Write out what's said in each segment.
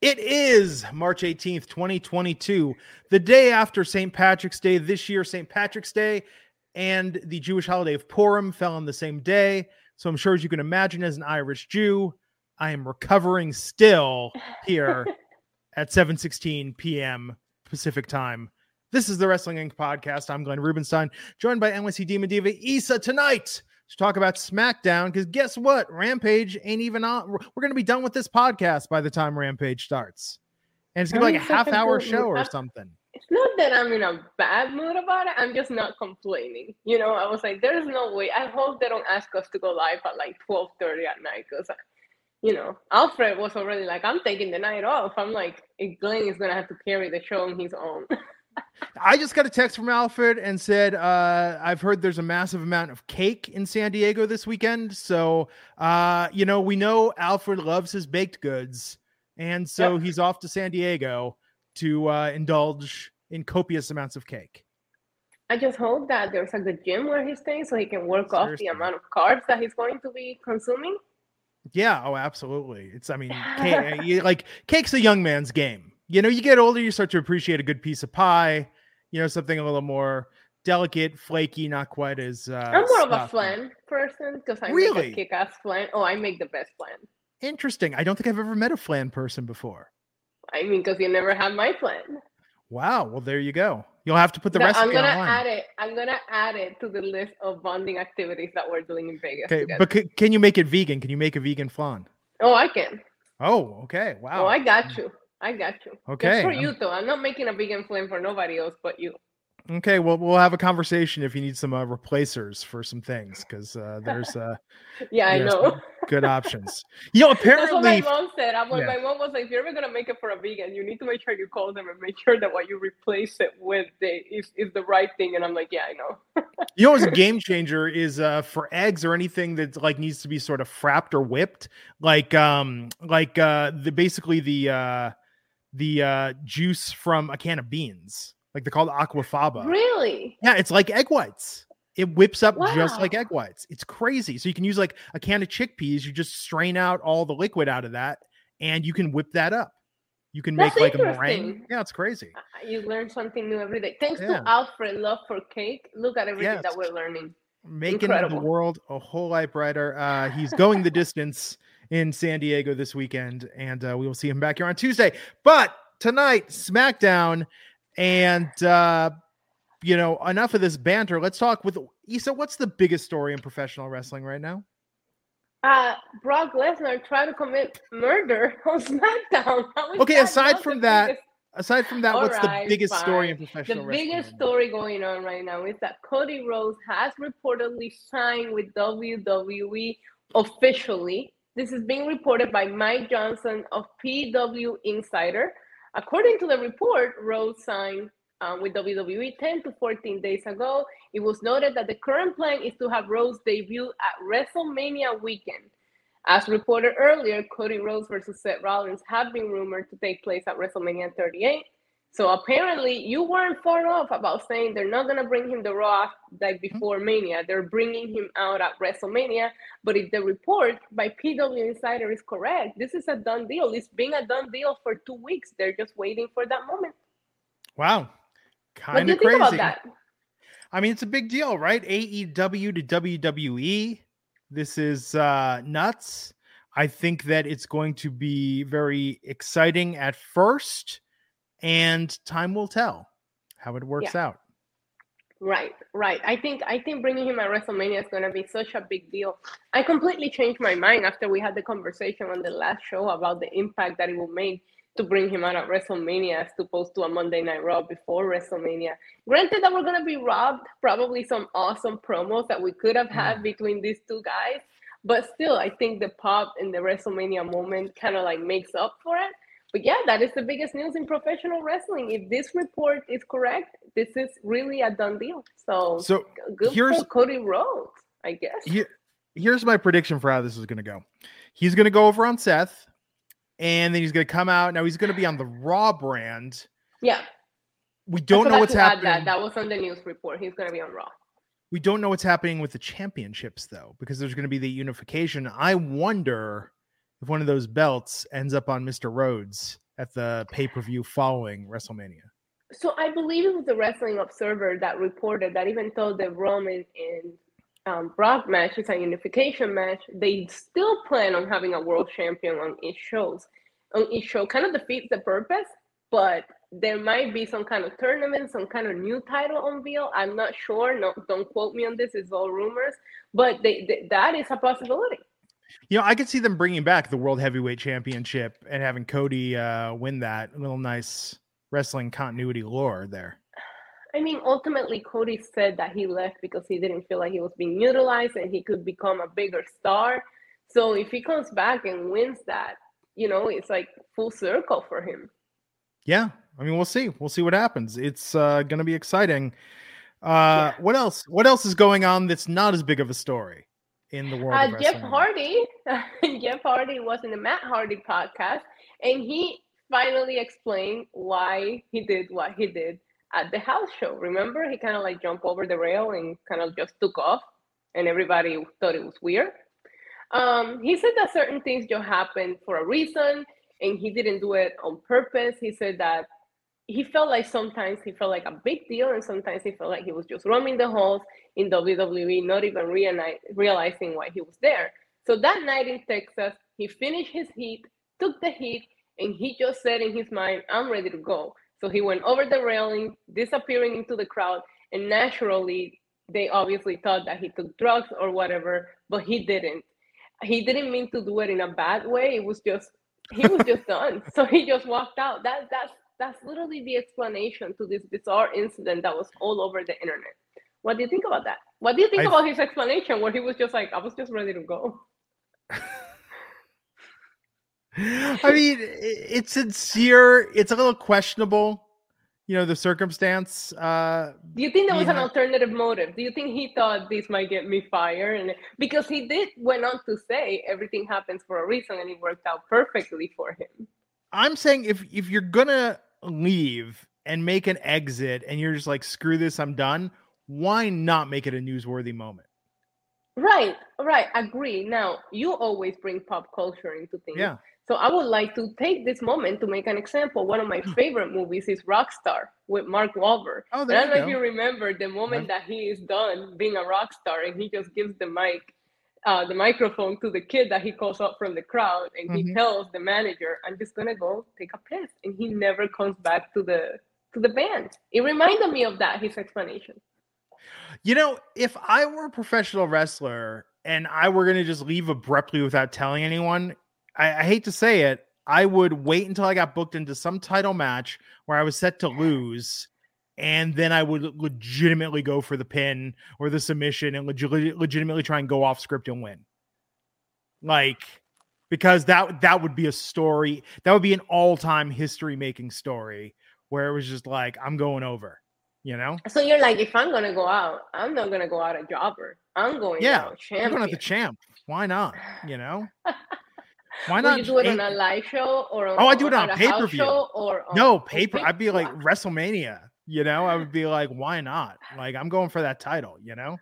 It is March 18th, 2022, the day after St. Patrick's Day. This year, St. Patrick's Day and the Jewish holiday of Purim fell on the same day. So I'm sure, as you can imagine, as an Irish Jew, I am recovering still here at 7:16 p.m. Pacific time. This is the Wrestling Inc. podcast. I'm Glenn Rubenstein, joined by NYC Demon Diva Isa tonight to talk about SmackDown. Because guess what? Rampage ain't even on. We're going to be done with this podcast by the time Rampage starts. And it's going to be like a half hour show or something. It's not that I'm in a bad mood about it. I'm just not complaining. You know, I was like, there's no way. I hope they don't ask us to go live at like 12:30 at night because, uh, you know, Alfred was already like, I'm taking the night off. I'm like, Glenn is gonna have to carry the show on his own. I just got a text from Alfred and said, uh, I've heard there's a massive amount of cake in San Diego this weekend. So, uh, you know, we know Alfred loves his baked goods. And so yep. he's off to San Diego to uh, indulge in copious amounts of cake. I just hope that there's a good gym where he's staying so he can work Seriously. off the amount of carbs that he's going to be consuming. Yeah. Oh, absolutely. It's, I mean, cake, like cake's a young man's game you know, you get older, you start to appreciate a good piece of pie, you know, something a little more delicate, flaky, not quite as. Uh, I'm more of a flan person because I really? make a kick-ass flan. Oh, I make the best flan. Interesting. I don't think I've ever met a flan person before. I mean, because you never had my flan. Wow. Well, there you go. You'll have to put the recipe I'm gonna online. add it. I'm gonna add it to the list of bonding activities that we're doing in Vegas. Okay, together. but c- can you make it vegan? Can you make a vegan flan? Oh, I can. Oh, okay. Wow. Oh, I got you. I got you. Okay. Just for you though. I'm not making a vegan flame for nobody else but you. Okay, well, we'll have a conversation if you need some uh, replacers for some things because uh, there's uh, yeah, I know good options. You know, apparently that's what my mom said. I'm like, yeah. my mom was like, if you're ever gonna make it for a vegan, you need to make sure you call them and make sure that what you replace it with the, is is the right thing. And I'm like, yeah, I know. you know, what's a game changer is uh, for eggs or anything that like needs to be sort of frapped or whipped, like um, like uh, the basically the uh the uh, juice from a can of beans. Like they're called aquafaba. Really? Yeah, it's like egg whites. It whips up wow. just like egg whites. It's crazy. So you can use like a can of chickpeas. You just strain out all the liquid out of that, and you can whip that up. You can That's make like a meringue. Yeah, it's crazy. You learn something new every day. Thanks yeah. to Alfred Love for Cake. Look at everything yeah, that we're learning. Making Incredible. the world a whole lot brighter. Uh, he's going the distance in San Diego this weekend, and uh, we will see him back here on Tuesday. But tonight, SmackDown. And, uh, you know, enough of this banter. Let's talk with Isa. What's the biggest story in professional wrestling right now? Uh, Brock Lesnar trying to commit murder on SmackDown. Okay, aside from that, biggest... aside from that, All what's right, the biggest fine. story in professional the wrestling? The biggest story going on right now is that Cody Rhodes has reportedly signed with WWE officially. This is being reported by Mike Johnson of PW Insider. According to the report, Rhodes signed um, with WWE 10 to 14 days ago. It was noted that the current plan is to have Rhodes debut at WrestleMania weekend. As reported earlier, Cody Rhodes versus Seth Rollins have been rumored to take place at WrestleMania 38. So apparently, you weren't far off about saying they're not gonna bring him the Raw like mm-hmm. before Mania. They're bringing him out at WrestleMania. But if the report by PW Insider is correct, this is a done deal. It's been a done deal for two weeks. They're just waiting for that moment. Wow, kind of crazy. I mean, it's a big deal, right? AEW to WWE. This is uh, nuts. I think that it's going to be very exciting at first and time will tell how it works yeah. out. Right, right. I think I think bringing him at WrestleMania is going to be such a big deal. I completely changed my mind after we had the conversation on the last show about the impact that it will make to bring him out at WrestleMania as opposed to a Monday Night Raw before WrestleMania. Granted that we're going to be robbed probably some awesome promos that we could have had mm. between these two guys, but still, I think the pop in the WrestleMania moment kind of like makes up for it but yeah, that is the biggest news in professional wrestling. If this report is correct, this is really a done deal. So, so good here's, for Cody Rhodes, I guess. Here, here's my prediction for how this is going to go. He's going to go over on Seth, and then he's going to come out. Now he's going to be on the Raw brand. Yeah. We don't know what's happening. That. that was on the news report. He's going to be on Raw. We don't know what's happening with the championships though, because there's going to be the unification. I wonder if one of those belts ends up on Mr. Rhodes at the pay per view following WrestleMania. So I believe it was the Wrestling Observer that reported that even though the Roman and um, Brock match is a unification match, they still plan on having a world champion on each shows. On each show, kind of defeats the purpose, but there might be some kind of tournament, some kind of new title unveil. I'm not sure. No, don't quote me on this. It's all rumors, but they, they, that is a possibility. You know, I could see them bringing back the World Heavyweight Championship and having Cody uh, win that. A little nice wrestling continuity lore there. I mean, ultimately, Cody said that he left because he didn't feel like he was being utilized and he could become a bigger star. So if he comes back and wins that, you know, it's like full circle for him. Yeah, I mean, we'll see. We'll see what happens. It's uh, going to be exciting. Uh, yeah. What else? What else is going on that's not as big of a story in the world? Uh, Jeff Hardy. Jeff Hardy was in the Matt Hardy podcast, and he finally explained why he did what he did at the house show. Remember, he kind of like jumped over the rail and kind of just took off, and everybody thought it was weird. Um, he said that certain things just happened for a reason, and he didn't do it on purpose. He said that he felt like sometimes he felt like a big deal, and sometimes he felt like he was just roaming the halls in WWE, not even realizing why he was there. So that night in Texas, he finished his heat, took the heat, and he just said in his mind, I'm ready to go. So he went over the railing, disappearing into the crowd, and naturally, they obviously thought that he took drugs or whatever, but he didn't. He didn't mean to do it in a bad way. It was just he was just done. So he just walked out. That that's that's literally the explanation to this bizarre incident that was all over the internet. What do you think about that? What do you think I, about his explanation where he was just like, I was just ready to go? I mean, it's sincere. It's a little questionable, you know, the circumstance. Uh, Do you think there was an alternative motive? Do you think he thought this might get me fired? And because he did went on to say everything happens for a reason, and it worked out perfectly for him. I'm saying if if you're gonna leave and make an exit, and you're just like, screw this, I'm done. Why not make it a newsworthy moment? Right, right. Agree. Now you always bring pop culture into things. Yeah. So I would like to take this moment to make an example. One of my favorite movies is Rockstar with Mark Wahlberg. Oh, there I don't know if you remember the moment that he is done being a rock star and he just gives the mic, uh, the microphone to the kid that he calls up from the crowd, and mm-hmm. he tells the manager, "I'm just gonna go take a piss," and he never comes back to the to the band. It reminded me of that his explanation. You know, if I were a professional wrestler and I were going to just leave abruptly without telling anyone, I, I hate to say it, I would wait until I got booked into some title match where I was set to lose, and then I would legitimately go for the pin or the submission and legit- legitimately try and go off script and win. Like, because that that would be a story that would be an all-time history making story where it was just like I'm going over, you know. So you're like, if I'm gonna go out, I'm not gonna go out a jobber. I'm going yeah, out champion. I'm going out the champ. Why not? You know. Why not? you do it on a live show or oh, on, oh, I do it on, on pay per view. Or no paper. I'd be like WrestleMania. You know, I would be like, why not? Like, I'm going for that title. You know.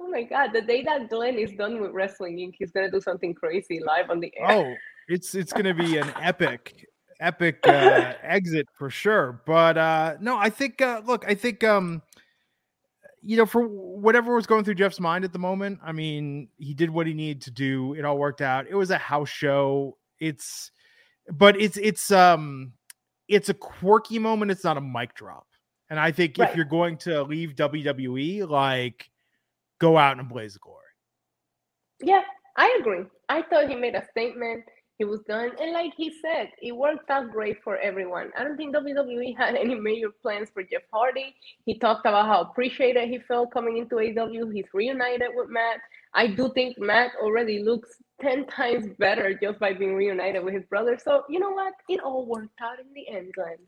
Oh my god! The day that Glenn is done with Wrestling Inc., he's gonna do something crazy live on the air. Oh, it's it's gonna be an epic, epic uh, exit for sure. But uh no, I think uh look, I think um you know, for whatever was going through Jeff's mind at the moment, I mean, he did what he needed to do. It all worked out. It was a house show. It's, but it's it's um, it's a quirky moment. It's not a mic drop. And I think right. if you're going to leave WWE, like, go out and blaze the glory. Yeah, I agree. I thought he made a statement he was done. And like he said, it worked out great for everyone. I don't think WWE had any major plans for Jeff Hardy. He talked about how appreciated he felt coming into AEW. He's reunited with Matt. I do think Matt already looks 10 times better just by being reunited with his brother. So, you know what? It all worked out in the end, Glenn.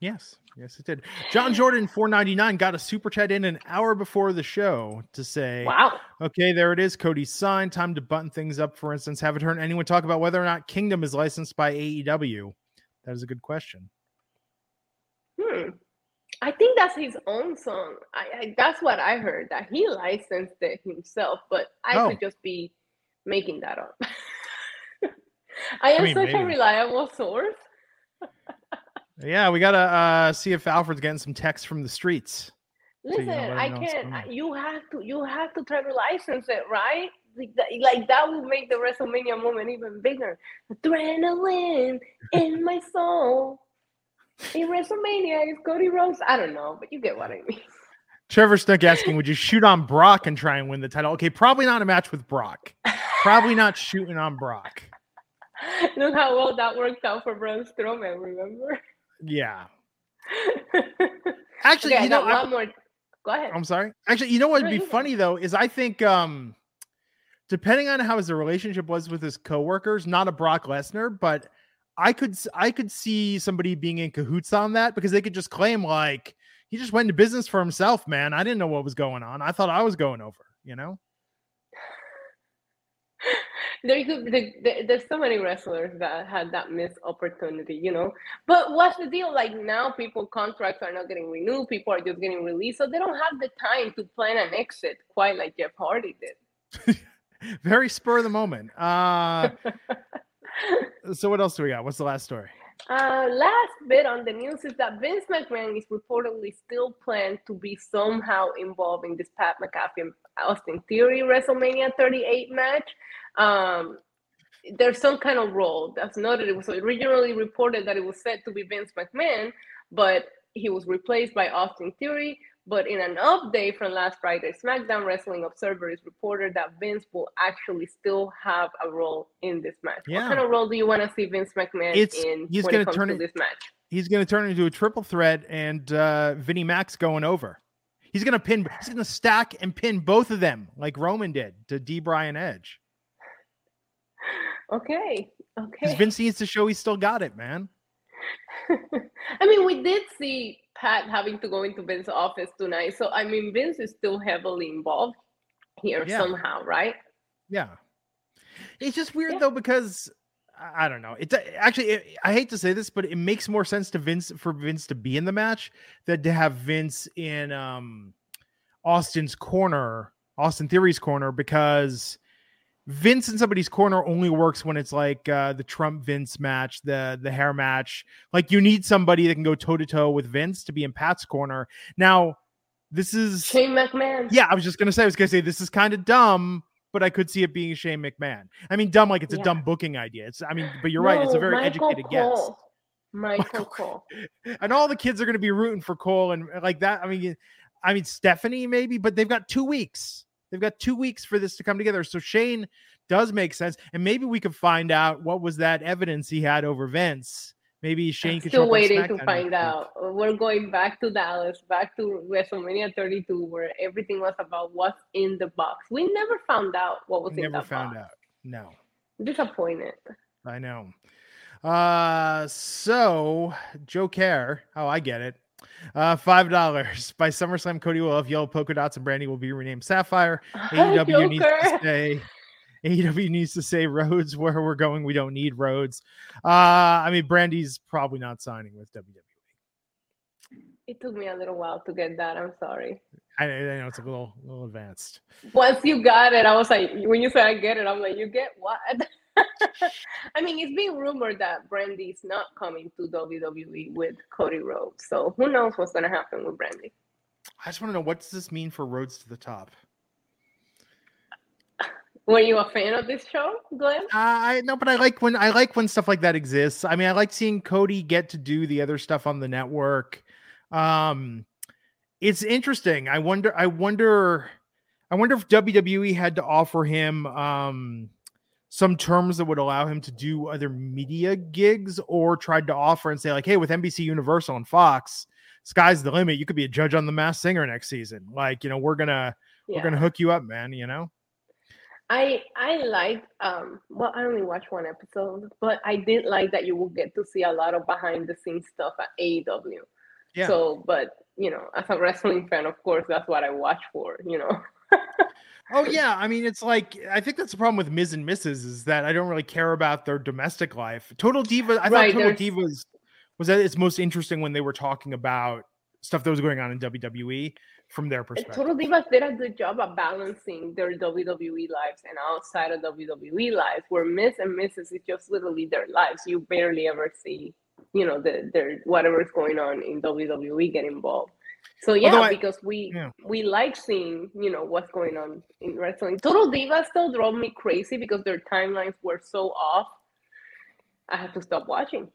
Yes, yes, it did. John Jordan, four ninety nine, got a super chat in an hour before the show to say, "Wow, okay, there it is. Cody's signed. Time to button things up. For instance, haven't heard anyone talk about whether or not Kingdom is licensed by AEW. That is a good question. Hmm. I think that's his own song. I, I that's what I heard that he licensed it himself, but I oh. could just be making that up. I am I mean, such maybe. a reliable source. Yeah, we gotta uh, see if Alfred's getting some texts from the streets. Listen, so, you know, I can't. You have to. You have to try to license it, right? Like that, like that will make the WrestleMania moment even bigger. Adrenaline in my soul. In WrestleMania, it's Cody Rhodes. I don't know, but you get what I mean. Trevor Snook asking, would you shoot on Brock and try and win the title? Okay, probably not a match with Brock. Probably not shooting on Brock. Look how well that worked out for Braun Strowman, remember? Yeah. Actually, okay, you know, one more. Go ahead. I'm sorry. Actually, you know what would be funny though is I think um depending on how his relationship was with his coworkers, not a Brock Lesnar, but I could I could see somebody being in cahoots on that because they could just claim like he just went into business for himself, man. I didn't know what was going on. I thought I was going over, you know. there could there, there's so many wrestlers that had that missed opportunity, you know. But what's the deal? Like now, people contracts are not getting renewed. People are just getting released, so they don't have the time to plan an exit quite like Jeff Hardy did. Very spur of the moment. Uh, so what else do we got? What's the last story? Uh, last bit on the news is that Vince McMahon is reportedly still planned to be somehow involved in this Pat McAfee Austin Theory WrestleMania 38 match. Um, there's some kind of role that's noted. It was originally reported that it was said to be Vince McMahon, but he was replaced by Austin Theory. But in an update from last Friday, SmackDown, Wrestling Observer is reported that Vince will actually still have a role in this match. Yeah. What kind of role do you want to see Vince McMahon it's, in he's going to turn to it, this match? He's going to turn into a triple threat, and uh, Vinnie Mac's going over. He's going to pin. He's to stack and pin both of them like Roman did to D. Brian Edge. Okay. Okay. Vince needs to show he still got it, man. I mean, we did see Pat having to go into Vince's office tonight. So, I mean, Vince is still heavily involved here yeah. somehow, right? Yeah. It's just weird, yeah. though, because I don't know. It's actually, it, I hate to say this, but it makes more sense to Vince for Vince to be in the match than to have Vince in um, Austin's corner, Austin Theory's corner, because Vince in somebody's corner only works when it's like uh, the Trump Vince match, the the hair match. Like you need somebody that can go toe to toe with Vince to be in Pat's corner. Now, this is Shane McMahon. Yeah, I was just gonna say, I was gonna say this is kind of dumb, but I could see it being Shane McMahon. I mean, dumb like it's a dumb booking idea. It's I mean, but you're no, right, it's a very Michael educated Cole. guess. Michael, Michael Cole. And all the kids are gonna be rooting for Cole and uh, like that. I mean, I mean Stephanie maybe, but they've got two weeks. They've got two weeks for this to come together. So Shane does make sense. And maybe we could find out what was that evidence he had over Vince. Maybe Shane could still waiting to find out. We're going back to Dallas, back to WrestleMania 32, where everything was about what's in the box. We never found out what was we in the box. We never found out. No. Disappointed. I know. Uh so Joe Care. Oh, I get it. Uh, five dollars by SummerSlam. Cody will have yellow polka dots, and Brandi will be renamed Sapphire. AEW needs to say AEW needs to say roads where we're going. We don't need roads. Uh, I mean, Brandi's probably not signing with WWE. It took me a little while to get that. I'm sorry. I, I know it's a little, little advanced. Once you got it, I was like, when you said I get it, I'm like, you get what? I mean, it's being rumored that Brandi's not coming to WWE with Cody Rhodes. So who knows what's going to happen with Brandi? I just want to know what does this mean for Rhodes to the top? Were you a fan of this show, Glenn? Uh, I no, but I like when I like when stuff like that exists. I mean, I like seeing Cody get to do the other stuff on the network. Um, it's interesting. I wonder. I wonder. I wonder if WWE had to offer him um some terms that would allow him to do other media gigs or tried to offer and say like hey with nbc universal and fox sky's the limit you could be a judge on the Masked Singer next season like you know we're gonna yeah. we're gonna hook you up man you know i i like um well i only watched one episode but i did like that you will get to see a lot of behind the scenes stuff at aew yeah. so but you know as a wrestling fan of course that's what i watch for you know Oh yeah, I mean it's like I think that's the problem with Miz and Mrs. is that I don't really care about their domestic life. Total Diva, I right, thought Total Divas was that it's most interesting when they were talking about stuff that was going on in WWE from their perspective. Total Divas did a good job of balancing their WWE lives and outside of WWE lives, where Miz and Mrs. is just literally their lives. You barely ever see you know the their whatever's going on in WWE get involved. So yeah, I, because we yeah. we like seeing you know what's going on in wrestling. Total Divas still drove me crazy because their timelines were so off. I had to stop watching.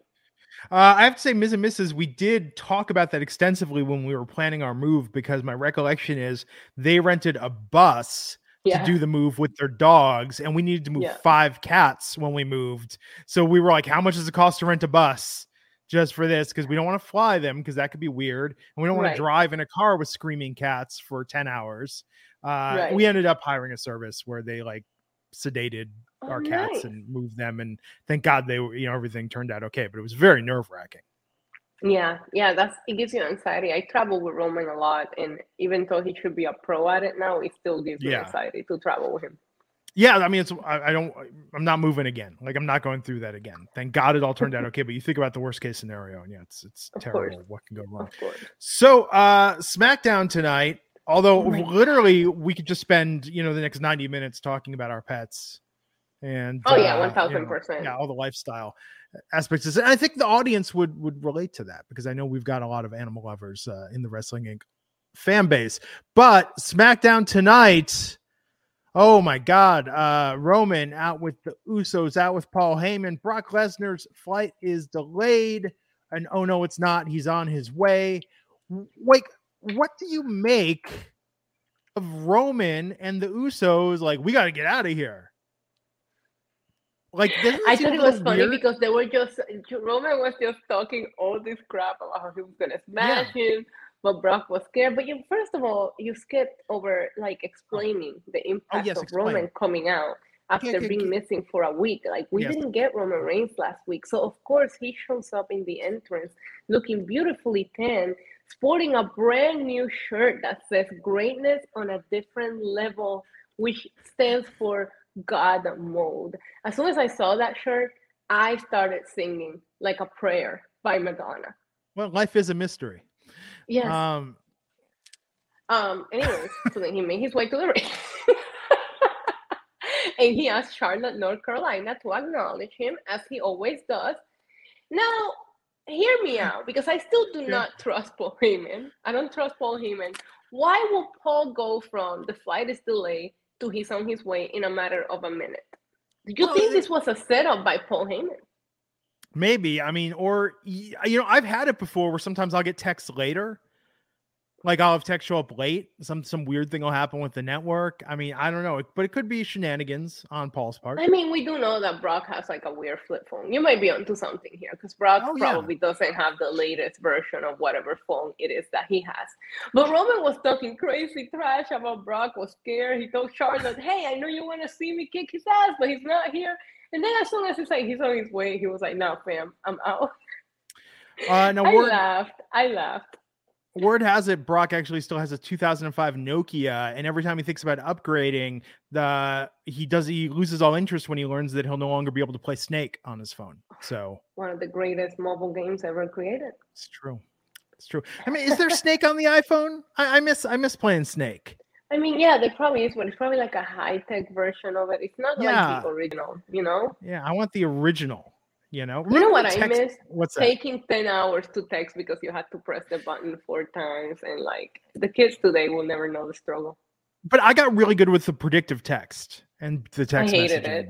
Uh, I have to say, Miz and Mrs., we did talk about that extensively when we were planning our move because my recollection is they rented a bus yeah. to do the move with their dogs, and we needed to move yeah. five cats when we moved. So we were like, how much does it cost to rent a bus? Just for this, because we don't want to fly them because that could be weird, and we don't want right. to drive in a car with screaming cats for ten hours. Uh, right. We ended up hiring a service where they like sedated oh, our cats nice. and move them, and thank God they were, you know, everything turned out okay. But it was very nerve wracking. Yeah, yeah, that's it gives you anxiety. I travel with Roman a lot, and even though he should be a pro at it now, it still gives me yeah. anxiety to travel with him. Yeah, I mean, it's I, I, don't, I'm not moving again. Like I'm not going through that again. Thank God it all turned out okay. But you think about the worst case scenario, and yeah, it's it's of terrible. Course. What can go wrong? So, uh SmackDown tonight. Although oh literally we could just spend you know the next 90 minutes talking about our pets and oh yeah, uh, one thousand percent. Yeah, all the lifestyle aspects. And I think the audience would would relate to that because I know we've got a lot of animal lovers uh, in the Wrestling Inc. fan base. But SmackDown tonight. Oh my God. Uh, Roman out with the Usos, out with Paul Heyman. Brock Lesnar's flight is delayed. And oh no, it's not. He's on his way. Wait, what do you make of Roman and the Usos? Like, we got to get out of here. Like I thought it was funny weird? because they were just Roman was just talking all this crap about how he was gonna smash yeah. him, but Brock was scared. But you first of all, you skipped over like explaining the oh, impact oh, yes, of explain. Roman coming out after being missing for a week. Like we yes. didn't get Roman Reigns last week. So of course he shows up in the entrance looking beautifully tan, sporting a brand new shirt that says greatness on a different level, which stands for God mode. As soon as I saw that shirt, I started singing like a prayer by Madonna. Well, life is a mystery. Yes. Um. Um. Anyways, so then he made his way to the ring, and he asked Charlotte, North Carolina, to acknowledge him as he always does. Now, hear me out because I still do not trust Paul Heyman. I don't trust Paul Heyman. Why will Paul go from the flight is delayed to he's on his way in a matter of a minute. Do you well, think this was a setup by Paul Heyman? Maybe. I mean, or you know, I've had it before where sometimes I'll get texts later like I'll have text show up late. Some some weird thing will happen with the network. I mean, I don't know, but it could be shenanigans on Paul's part. I mean, we do know that Brock has like a weird flip phone. You might be onto something here because Brock oh, probably yeah. doesn't have the latest version of whatever phone it is that he has. But Roman was talking crazy trash about Brock. Was scared. He told Charlotte, "Hey, I know you want to see me kick his ass, but he's not here." And then as soon as he said he's on his way, he was like, "No, fam, I'm out." Uh, no, I laughed. I laughed word has it Brock actually still has a 2005 Nokia, and every time he thinks about upgrading, the he does he loses all interest when he learns that he'll no longer be able to play Snake on his phone. So one of the greatest mobile games ever created. It's true. It's true. I mean, is there Snake on the iPhone? I, I miss I miss playing Snake. I mean, yeah, there probably is, but it's probably like a high tech version of it. It's not yeah. like the original, you know? Yeah, I want the original. You know, you know what text, I miss? What's that? Taking 10 hours to text because you had to press the button four times. And like the kids today will never know the struggle. But I got really good with the predictive text and the text. I hated messaging. it.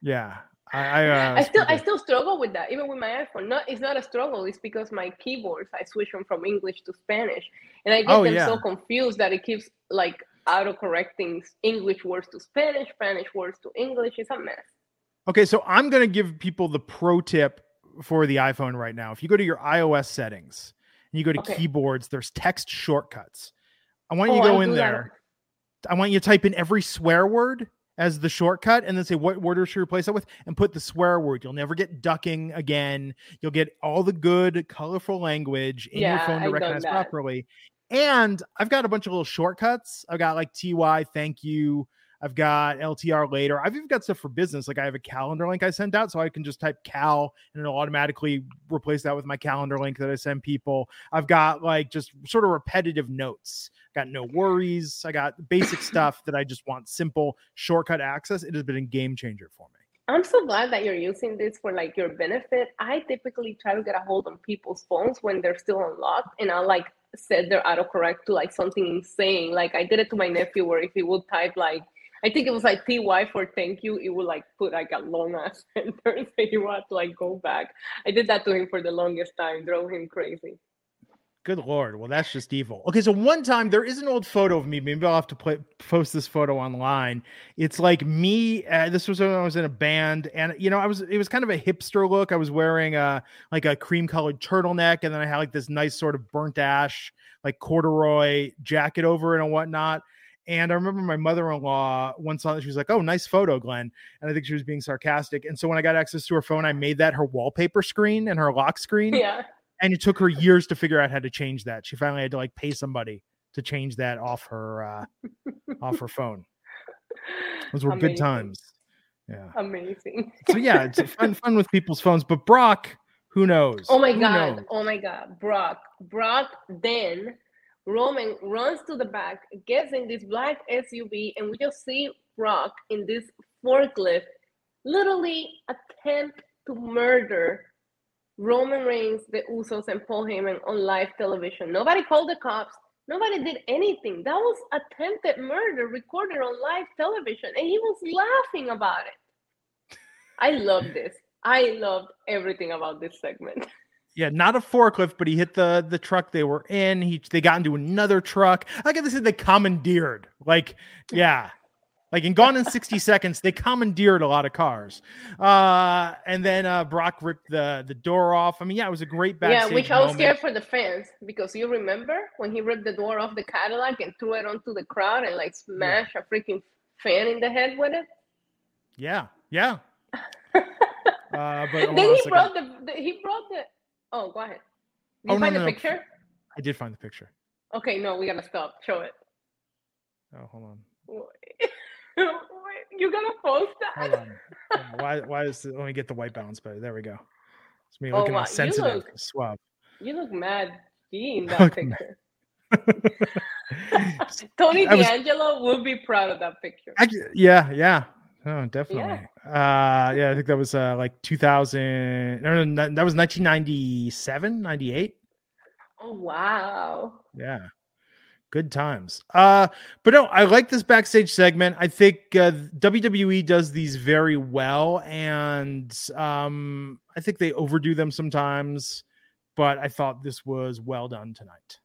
Yeah. I I, uh, I still I still struggle with that even with my iPhone. Not it's not a struggle. It's because my keyboards I switch them from English to Spanish, and I get oh, them yeah. so confused that it keeps like auto correcting English words to Spanish, Spanish words to English. It's a mess. Okay, so I'm going to give people the pro tip for the iPhone right now. If you go to your iOS settings and you go to okay. keyboards, there's text shortcuts. I want you to oh, go I in there. That. I want you to type in every swear word as the shortcut and then say what word should you replace that with and put the swear word. You'll never get ducking again. You'll get all the good, colorful language in yeah, your phone to recognize properly. And I've got a bunch of little shortcuts. I've got like TY, thank you, I've got LTR later. I've even got stuff for business. Like I have a calendar link I sent out, so I can just type Cal and it'll automatically replace that with my calendar link that I send people. I've got like just sort of repetitive notes. I Got no worries. I got basic stuff that I just want simple shortcut access. It has been a game changer for me. I'm so glad that you're using this for like your benefit. I typically try to get a hold on people's phones when they're still unlocked, and I'll like set their autocorrect to like something insane. Like I did it to my nephew, where if he would type like I think it was like TY for thank you, it would like put like a long ass sentence, and you had to like go back. I did that to him for the longest time, drove him crazy. Good lord. Well, that's just evil. Okay, so one time there is an old photo of me. Maybe I'll have to play, post this photo online. It's like me. Uh, this was when I was in a band, and you know, I was. It was kind of a hipster look. I was wearing a like a cream colored turtleneck, and then I had like this nice sort of burnt ash, like corduroy jacket over it and whatnot. And I remember my mother-in-law once saw that she was like, "Oh, nice photo, Glenn," and I think she was being sarcastic. And so when I got access to her phone, I made that her wallpaper screen and her lock screen. Yeah and it took her years to figure out how to change that. She finally had to like pay somebody to change that off her uh off her phone. Those were Amazing. good times. Yeah. Amazing. so yeah, it's fun fun with people's phones. But Brock, who knows? Oh my who god. Knows? Oh my god. Brock. Brock then Roman runs to the back, gets in this black SUV, and we just see Brock in this forklift literally attempt to murder Roman Reigns, the Usos, and Paul Heyman on live television. Nobody called the cops. Nobody did anything. That was attempted murder recorded on live television, and he was laughing about it. I love this. I loved everything about this segment. Yeah, not a forklift, but he hit the the truck they were in. He they got into another truck. I get this is they commandeered. Like, yeah, like in Gone in 60 Seconds, they commandeered a lot of cars. Uh, and then uh, Brock ripped the, the door off. I mean, yeah, it was a great backstage Yeah, which I was scared for the fans because you remember when he ripped the door off the Cadillac and threw it onto the crowd and like smashed yeah. a freaking fan in the head with it? Yeah, yeah. uh, but then he brought the, the, he brought the oh go ahead. Did oh, you find no, the no, picture? No. I did find the picture. Okay, no, we gotta stop. Show it. Oh, hold on. you gonna post that? Hold on. Why? Why is it, let me get the white balance better? There we go. It's me oh, looking oh, wow. sensitive, you look, suave. You look mad in that picture. Tony was, D'Angelo would be proud of that picture. I, yeah, yeah. Oh, definitely. Yeah. Uh, yeah, I think that was uh, like 2000. No, no, that was 1997, 98. Oh, wow. Yeah good times. Uh, but no, I like this backstage segment. I think uh, WWE does these very well, and um, I think they overdo them sometimes. But I thought this was well done tonight.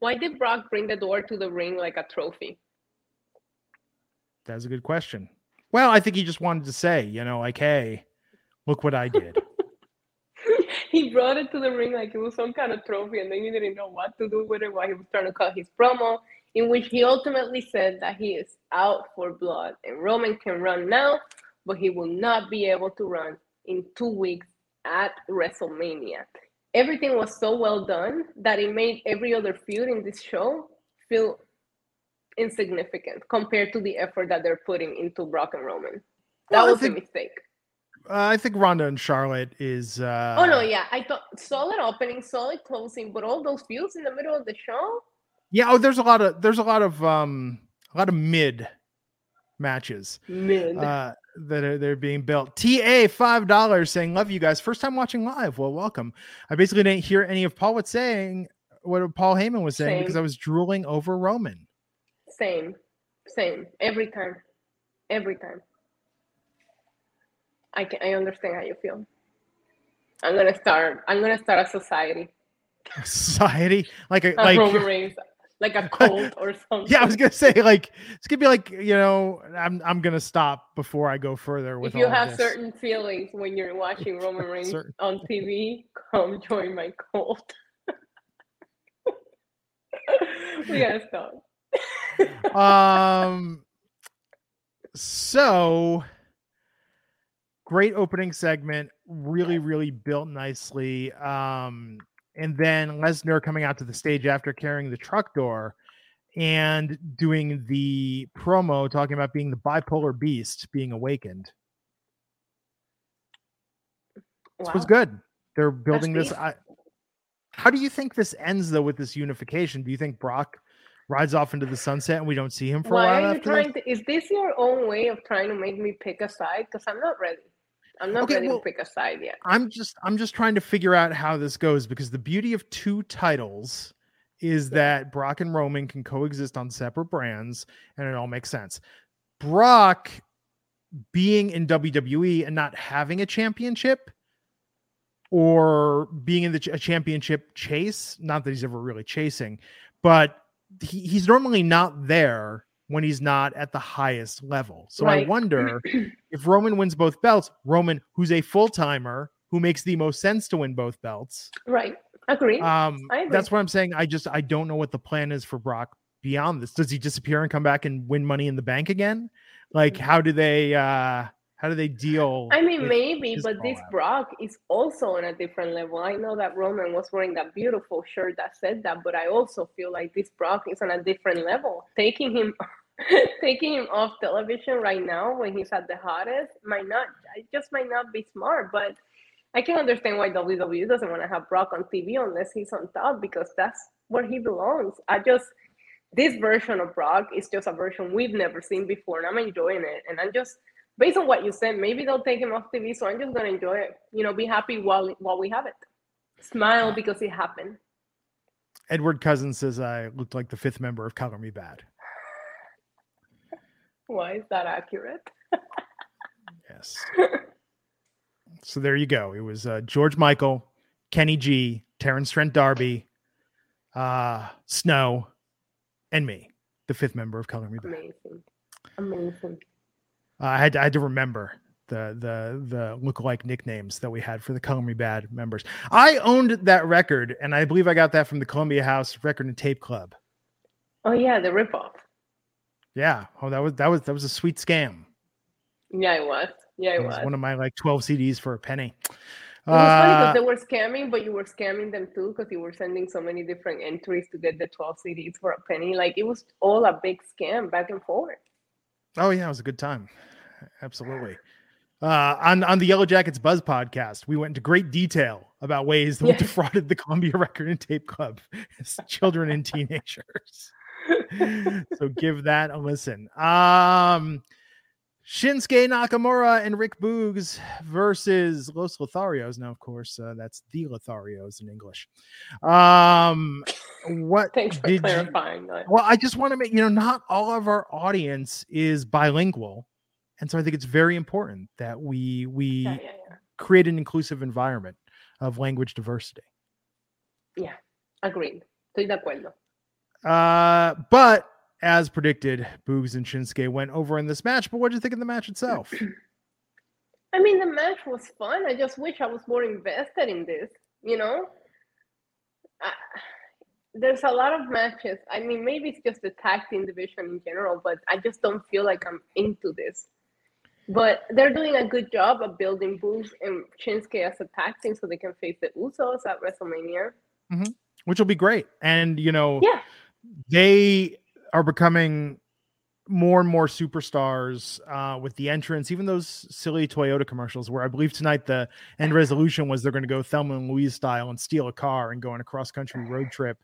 Why did Brock bring the door to the ring like a trophy? That's a good question. Well, I think he just wanted to say, you know, like, hey, look what I did. he brought it to the ring like it was some kind of trophy, and then he didn't know what to do with it while he was trying to cut his promo, in which he ultimately said that he is out for blood and Roman can run now, but he will not be able to run in two weeks at WrestleMania. Everything was so well done that it made every other feud in this show feel insignificant compared to the effort that they're putting into Brock and Roman. That well, was think, a mistake. Uh, I think Ronda and Charlotte is. Uh... Oh no, yeah, I thought solid opening, solid closing, but all those feuds in the middle of the show. Yeah, oh, there's a lot of there's a lot of um a lot of mid matches. Mid. Uh, that are they're being built. TA five dollars saying love you guys. First time watching live. Well, welcome. I basically didn't hear any of Paul was saying what Paul Heyman was saying Same. because I was drooling over Roman. Same, same every time, every time. I can I understand how you feel. I'm gonna start. I'm gonna start a society. A society like a, a like Roman Reigns, like a cult or something. Yeah, I was gonna say like it's gonna be like you know I'm I'm gonna stop before I go further. With if you have certain feelings when you're watching Roman Reigns on TV, come join my cult. we gotta stop. Um. So great opening segment, really, really built nicely. Um, and then Lesnar coming out to the stage after carrying the truck door and doing the promo talking about being the bipolar beast being awakened. Wow. This was good. They're building this. I, how do you think this ends though with this unification? Do you think Brock rides off into the sunset and we don't see him for Why a while after? To, is this your own way of trying to make me pick a side? Because I'm not ready. I'm not Okay, ready well- to pick a side yet. I'm just I'm just trying to figure out how this goes because the beauty of two titles is that Brock and Roman can coexist on separate brands and it all makes sense. Brock being in WWE and not having a championship or being in the ch- a championship chase, not that he's ever really chasing, but he, he's normally not there when he's not at the highest level. So I wonder if Roman wins both belts, Roman, who's a full timer, who makes the most sense to win both belts. Right. Agree. Um, agree. that's what I'm saying. I just I don't know what the plan is for Brock beyond this. Does he disappear and come back and win Money in the Bank again? Like, how do they uh how do they deal? I mean, maybe, but this? Brock is also on a different level. I know that Roman was wearing that beautiful shirt that said that, but I also feel like this Brock is on a different level. Taking him, taking him off television right now when he's at the hottest might not. It just might not be smart. But I can understand why WWE doesn't want to have Brock on TV unless he's on top because that's where he belongs. I just this version of Brock is just a version we've never seen before, and I'm enjoying it. And I'm just based on what you said, maybe they'll take him off TV. So I'm just gonna enjoy it. You know, be happy while while we have it. Smile because it happened. Edward Cousins says I looked like the fifth member of Color Me Badd. Why is that accurate? Yes. so there you go. It was uh, George Michael, Kenny G, Terence Trent D'Arby, uh, Snow, and me, the fifth member of Color Me Badd. Amazing, amazing. Uh, I had to, I had to remember the the the lookalike nicknames that we had for the Color Me Badd members. I owned that record, and I believe I got that from the Columbia House Record and Tape Club. Oh yeah, the ripoff. Yeah. Oh, that was that was that was a sweet scam. Yeah, it was. Yeah, it It was. was one of my like twelve CDs for a penny. It was funny Uh, because they were scamming, but you were scamming them too because you were sending so many different entries to get the 12 CDs for a penny. Like it was all a big scam back and forth. Oh yeah, it was a good time. Absolutely. Uh, on on the Yellow Jackets Buzz podcast, we went into great detail about ways that we defrauded the Columbia Record and Tape Club as children and teenagers. so give that a listen. Um, Shinsuke Nakamura and Rick Boogs versus Los Lotharios. Now, of course, uh, that's the Lotharios in English. Um, what Thanks for did you- clarifying that. well, I just want to make you know, not all of our audience is bilingual, and so I think it's very important that we we Yeah, yeah, yeah. create an inclusive environment of language diversity. Yeah, agreed. Estoy de acuerdo. Uh, but as predicted, Boogs and Shinsuke went over in this match. But what did you think of the match itself? I mean, the match was fun. I just wish I was more invested in this. You know, I, there's a lot of matches. I mean, maybe it's just the tag team division in general, but I just don't feel like I'm into this. But they're doing a good job of building Boogs and Shinsuke as a tag team so they can face the Usos at WrestleMania. Which will be great. And you know, Yeah. they are becoming more and more superstars uh, with the entrance, even those silly Toyota commercials where I believe tonight the end resolution was they're going to go Thelma and Louise style and steal a car and go on a cross country road trip,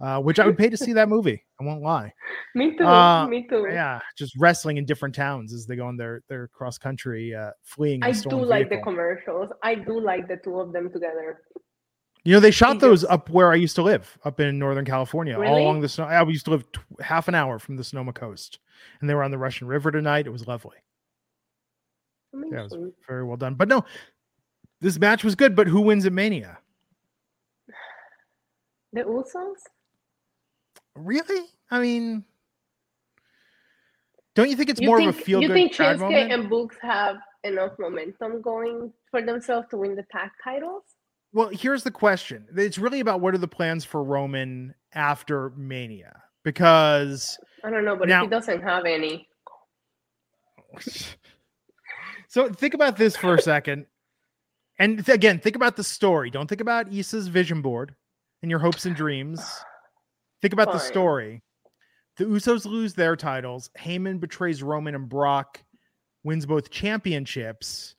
uh, which I would pay to see that movie. I won't lie. Me too. Uh, me too. Yeah, just wrestling in different towns as they go on their their cross country uh, fleeing. a I do like the commercials. I do like the two of them together. You know, they shot He those up where I used to live, up in Northern California, all along the snow. I used to live t- half an hour from the Sonoma coast, and they were on the Russian River tonight. It was lovely. Yeah, it was very well done. But no, this match was good. But who wins at Mania? The Usos? Really? I mean, don't you think it's you more think, of a feel you good think crowd Shinsuke moment? and Boogs have enough momentum going for themselves to win the tag titles? Well, here's the question. It's really about what are the plans for Roman after Mania? Because I don't know, but Now- if he doesn't have any, so think about this for a second. And th- again, think about the story. Don't think about Issa's vision board and your hopes and dreams. Think about the story. The Usos lose their titles. Heyman betrays Roman and Brock wins both championships.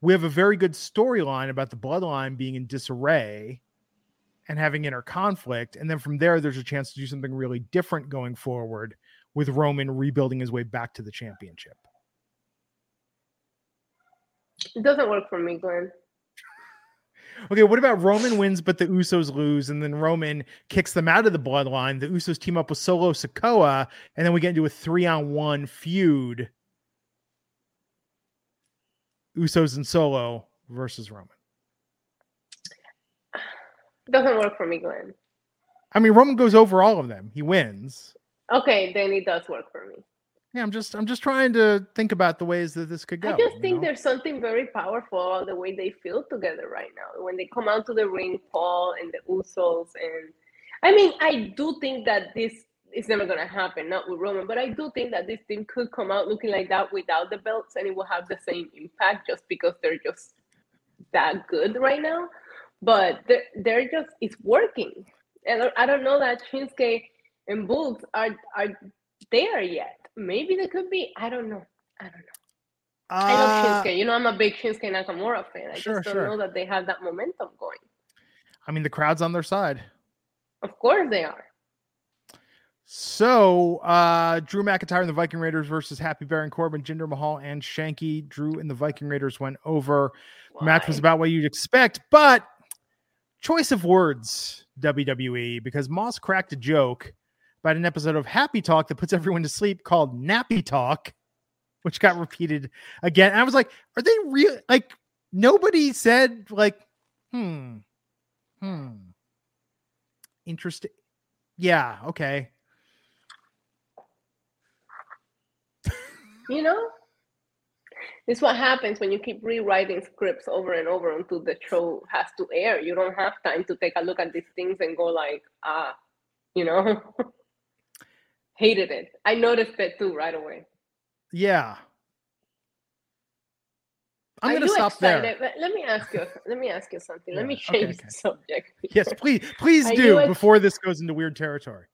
We have a very good storyline about the bloodline being in disarray and having inner conflict. And then from there, there's a chance to do something really different going forward with Roman rebuilding his way back to the championship. It doesn't work for me, Glenn. Okay, what about Roman wins, but the Usos lose, and then Roman kicks them out of the bloodline. The Usos team up with Solo Sikoa, and then we get into a three on one feud. Usos and Solo versus Roman. Doesn't work for me, Glenn. I mean, Roman goes over all of them. He wins. Okay, then it does work for me. Yeah, I'm just I'm just trying to think about the ways that this could go. I just think know? there's something very powerful the way they feel together right now. When they come out to the ring, Paul and the Usos, and I mean, I do think that this is never gonna happen, not with Roman, but I do think that this team could come out looking like that without the belts, and it will have the same impact just because they're just that good right now. But they're, they're just it's working, and I don't know that Shinsuke and Boogs are are there yet maybe they could be. I don't know. I don't know. Uh, I love Shinsuke. You know, I'm a big Shinsuke Nakamura fan. I sure, just don't sure. know that they have that momentum going. I mean, the crowd's on their side. Of course they are. So, uh, Drew McIntyre and the Viking Raiders versus Happy Baron Corbin, Jinder Mahal, and Shanky. Drew and the Viking Raiders went over. The match was about what you'd expect, but choice of words, WWE, because Moss cracked a joke about an episode of Happy Talk that puts everyone to sleep called Nappy Talk, which got repeated again. And I was like, are they real? Like, nobody said, like, hmm, hmm, interesting. Yeah, okay. You know, it's what happens when you keep rewriting scripts over and over until the show has to air. You don't have time to take a look at these things and go like, ah, you know. Hated it. I noticed it too right away. Yeah. I'm gonna stop excited? there. Let me ask you. Let me ask you something. Yeah. Let me change okay, okay. the subject. Yes, please, please do ex- before this goes into weird territory.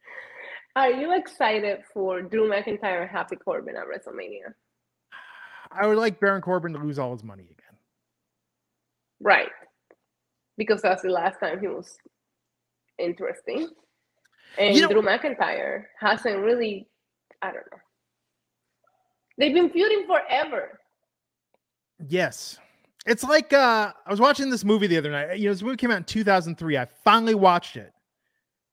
Are you excited for Drew McIntyre and Happy Corbin at WrestleMania? I would like Baron Corbin to lose all his money again. Right, because that's the last time he was interesting. And you know, Drew McIntyre hasn't really, I don't know. They've been feuding forever. Yes. It's like uh I was watching this movie the other night. You know, this movie came out in 2003. I finally watched it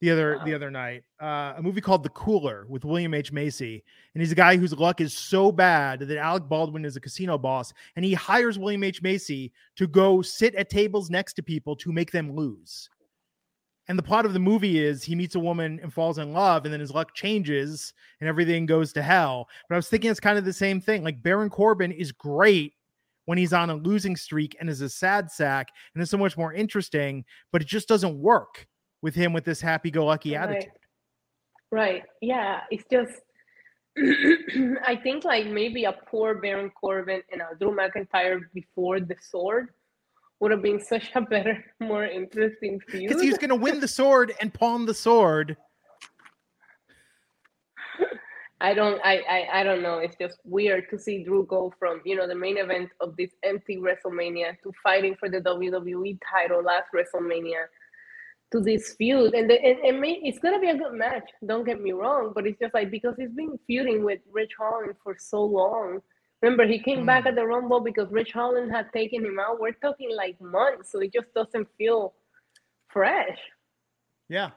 the other wow. the other night. Uh, a movie called The Cooler with William H Macy, and he's a guy whose luck is so bad that Alec Baldwin is a casino boss, and he hires William H Macy to go sit at tables next to people to make them lose. And the plot of the movie is he meets a woman and falls in love, and then his luck changes and everything goes to hell. But I was thinking it's kind of the same thing. Like Baron Corbin is great when he's on a losing streak and is a sad sack and is so much more interesting, but it just doesn't work with him with this happy go lucky right. attitude. Right. Yeah. It's just, I think like maybe a poor Baron Corbin and a Drew McIntyre before the sword would have been such a better, more interesting feud. Because he's going to win the sword and pawn the sword. I don't, I, I, I don't know. It's just weird to see Drew go from you know the main event of this empty WrestleMania to fighting for the WWE title last WrestleMania to this feud, and the, and, and may, it's gonna be a good match. Don't get me wrong, but it's just like because he's been feuding with Ridge Holland for so long Remember, he came mm. back at the Rumble because Ridge Holland had taken him out. We're talking like months, so it just doesn't feel fresh. Yeah.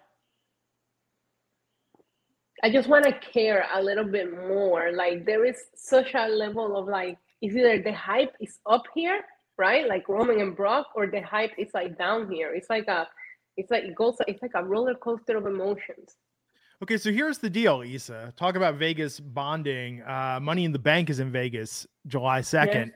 I just want to care a little bit more. Like there is such a level of like, is either the hype is up here, right? Like Roman and Brock, or the hype is like down here. It's like a, it's like it goes, it's like a roller coaster of emotions. Okay, so here's the deal, Isa. Talk about Vegas bonding. Uh, Money in the Bank is in Vegas July 2nd. Yes.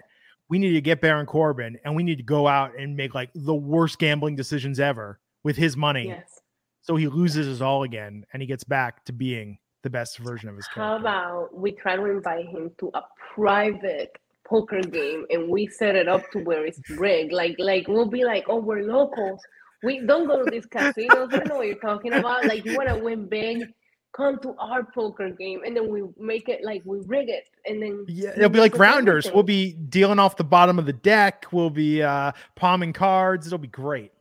We need to get Baron Corbin and we need to go out and make like the worst gambling decisions ever with his money. Yes. So he loses his all again and he gets back to being the best version of his character. How about we try to invite him to a private poker game and we set it up to where it's rigged? Like like we'll be like, oh, we're locals we don't go to these casinos. I know what you're talking about. Like you want to win big, come to our poker game, and then we make it like we rig it, and then yeah, it'll be like rounders. We'll be dealing off the bottom of the deck. We'll be uh palming cards. It'll be great.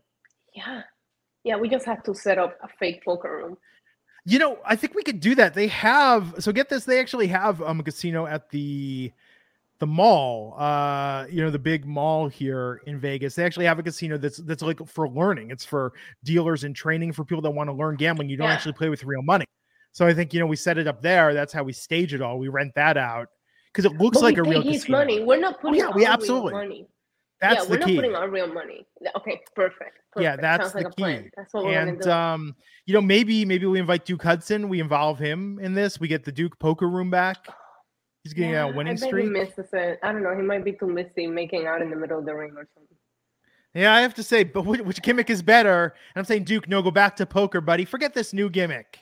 Yeah, yeah. We just have to set up a fake poker room. You know, I think we could do that. They have so get this. They actually have um, a casino at the the mall, uh, you know, the big mall here in Vegas. They actually have a casino that's that's like for learning. It's for dealers and training for people that want to learn gambling. You don't Yeah. actually play with real money. So I think you know we set it up there. That's how we stage it all. We rent that out because it looks But like a real his casino. money. We're not putting yeah, we absolutely- real money. That's yeah, we're key. not putting our real money. Okay, perfect. Yeah, that's Sounds like the a plan. key. That's what we're and do. um, you know, maybe maybe we invite Duke Hudson. We involve him in this. We get the Duke poker room back. He's getting Yeah, a winning I bet streak. He misses it. I don't know. He might be too misty making out in the middle of the ring or something. Yeah, I have to say, but which, which gimmick is better? And I'm saying, Duke, no, go back to poker, buddy. Forget this new gimmick.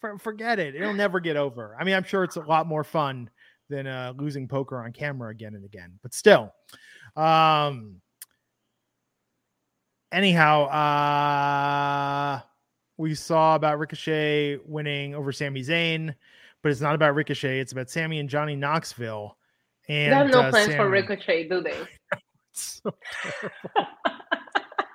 For, forget it. It'll never get over. I mean, I'm sure it's a lot more fun than uh, losing poker on camera again and again, but still. Um. Anyhow, uh, we saw about Ricochet winning over Sami Zayn, but it's not about Ricochet. It's about Sami and Johnny Knoxville. And they have no uh, plans for Ricochet, do they? so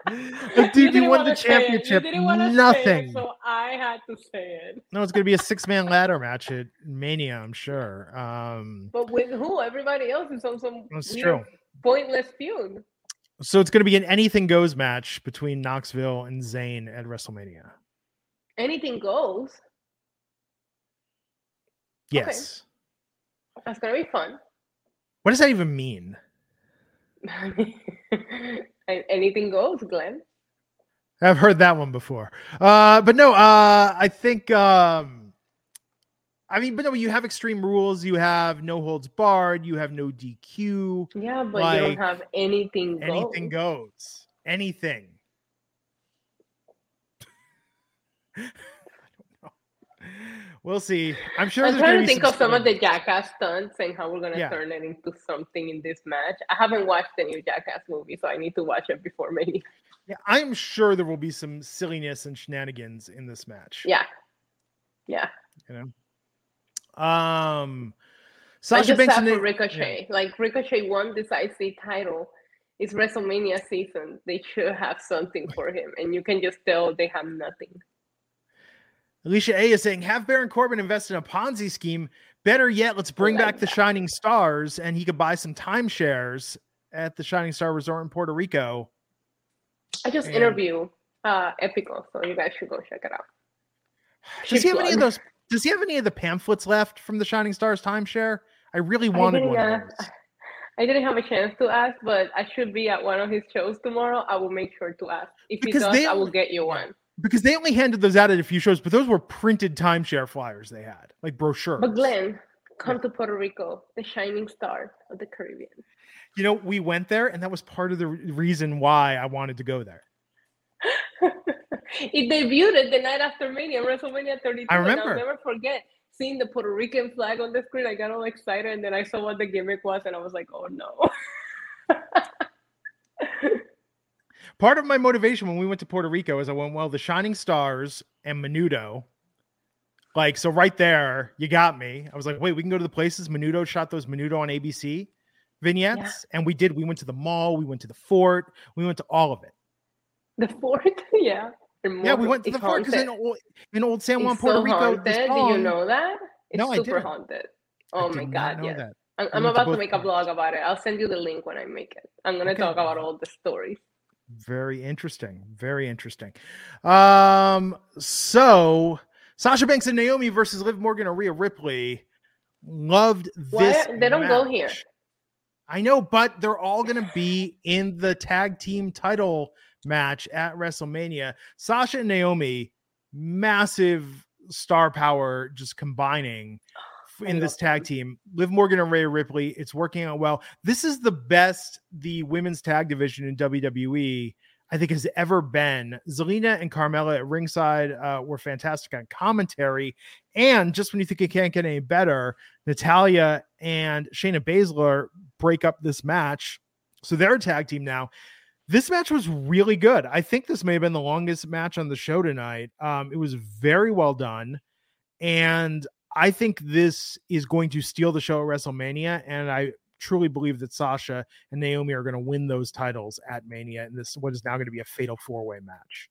Like, dude, you, didn't won the. You championship. say it, Nothing. so I had to say it. No, it's gonna be a six man ladder match at Mania, I'm sure. Um, But with who? Everybody else is on some That's true. pointless feud. so it's gonna be an anything goes match between Knoxville and Zayn at WrestleMania. Anything goes. Yes. That's gonna be fun. What does that even mean? Anything goes, Glenn. I've heard that one before. Uh, but no, uh, I think um I mean, but no, you have extreme rules, you have no holds barred, you have no DQ, Yeah, but you don't have anything goes. anything goes. Anything. I don't know. We'll see. I'm sure I'm trying to think of some of the Jackass stunts and how we're gonna Yeah. turn it into something in this match. I haven't watched the new Jackass movie, so I need to watch it before maybe. Yeah, I'm sure there will be some silliness and shenanigans in this match. Yeah, yeah. You know. Um Sasha Banks and Ricochet. Like Ricochet won this IC title. It's WrestleMania season. They should have something for him, and you can just tell they have nothing. Alicia A is saying, have Baron Corbin invest in a Ponzi scheme. Better yet, let's bring like back the. Shining Stars and he could buy some timeshares at the Shining Star Resort in Puerto Rico. I just And- interview uh Epico, so you guys should go check it out. Does he have any of those? Does he have any of the pamphlets left from the Shining Stars timeshare? I really I wanted didn't, one uh. I didn't have a chance to ask, but I should be at one of his shows tomorrow. I will make sure to ask. If Because he does, they I will get you one. Because they only handed those out at a few shows, but those were printed timeshare flyers they had, like brochures. But Glenn, come to Puerto Rico, the shining star of the Caribbean. you know, we went there, and that was part of the re- reason why I wanted to go there. it debuted the night after Mania, WrestleMania 32. I remember. I'll never forget seeing the Puerto Rican flag on the screen. I got all excited, and then I saw what the gimmick was, and I was like, oh no. Part of my motivation when we went to Puerto Rico is I went, well, the Shining Stars and Menudo. Like, so right there, you got me. I was like, wait, we can go to the places. Menudo shot those Menudo on ABC vignettes. And we did. We went to the mall, we went to the fort, we went to all of it. the fort, yeah. Yeah, we went to the fort because in, old- in old San Juan, It's Puerto so Rico. haunted. the Did you know that? It's No, I super didn't. haunted. Oh my god, yes. that. I'm, I'm to about to make a blog about it. I'll send you the link when I make it. I'm gonna Okay. talk about all the stories. Very interesting. Very interesting. Um, so Sasha Banks and Naomi versus Liv Morgan and Rhea Ripley. Loved this. they don't go here? I know, but they're all gonna be in the tag team title match at WrestleMania. Sasha and Naomi, massive star power, just combining in this tag team. Liv Morgan and Rhea Ripley. It's working out well. This is the best the women's tag division in WWE I think has ever been. Zelina and Carmella at ringside uh, were fantastic on commentary. And just when you think it can't get any better, Natalya and Shayna Baszler break up this match. So they're a tag team now. This match was really good. I think this may have been the longest match on the show tonight. Um, it was very well done. And I think this is going to steal the show at WrestleMania. And I truly believe that Sasha and Naomi are going to win those titles at Mania in this what is now going to be a fatal four-way match.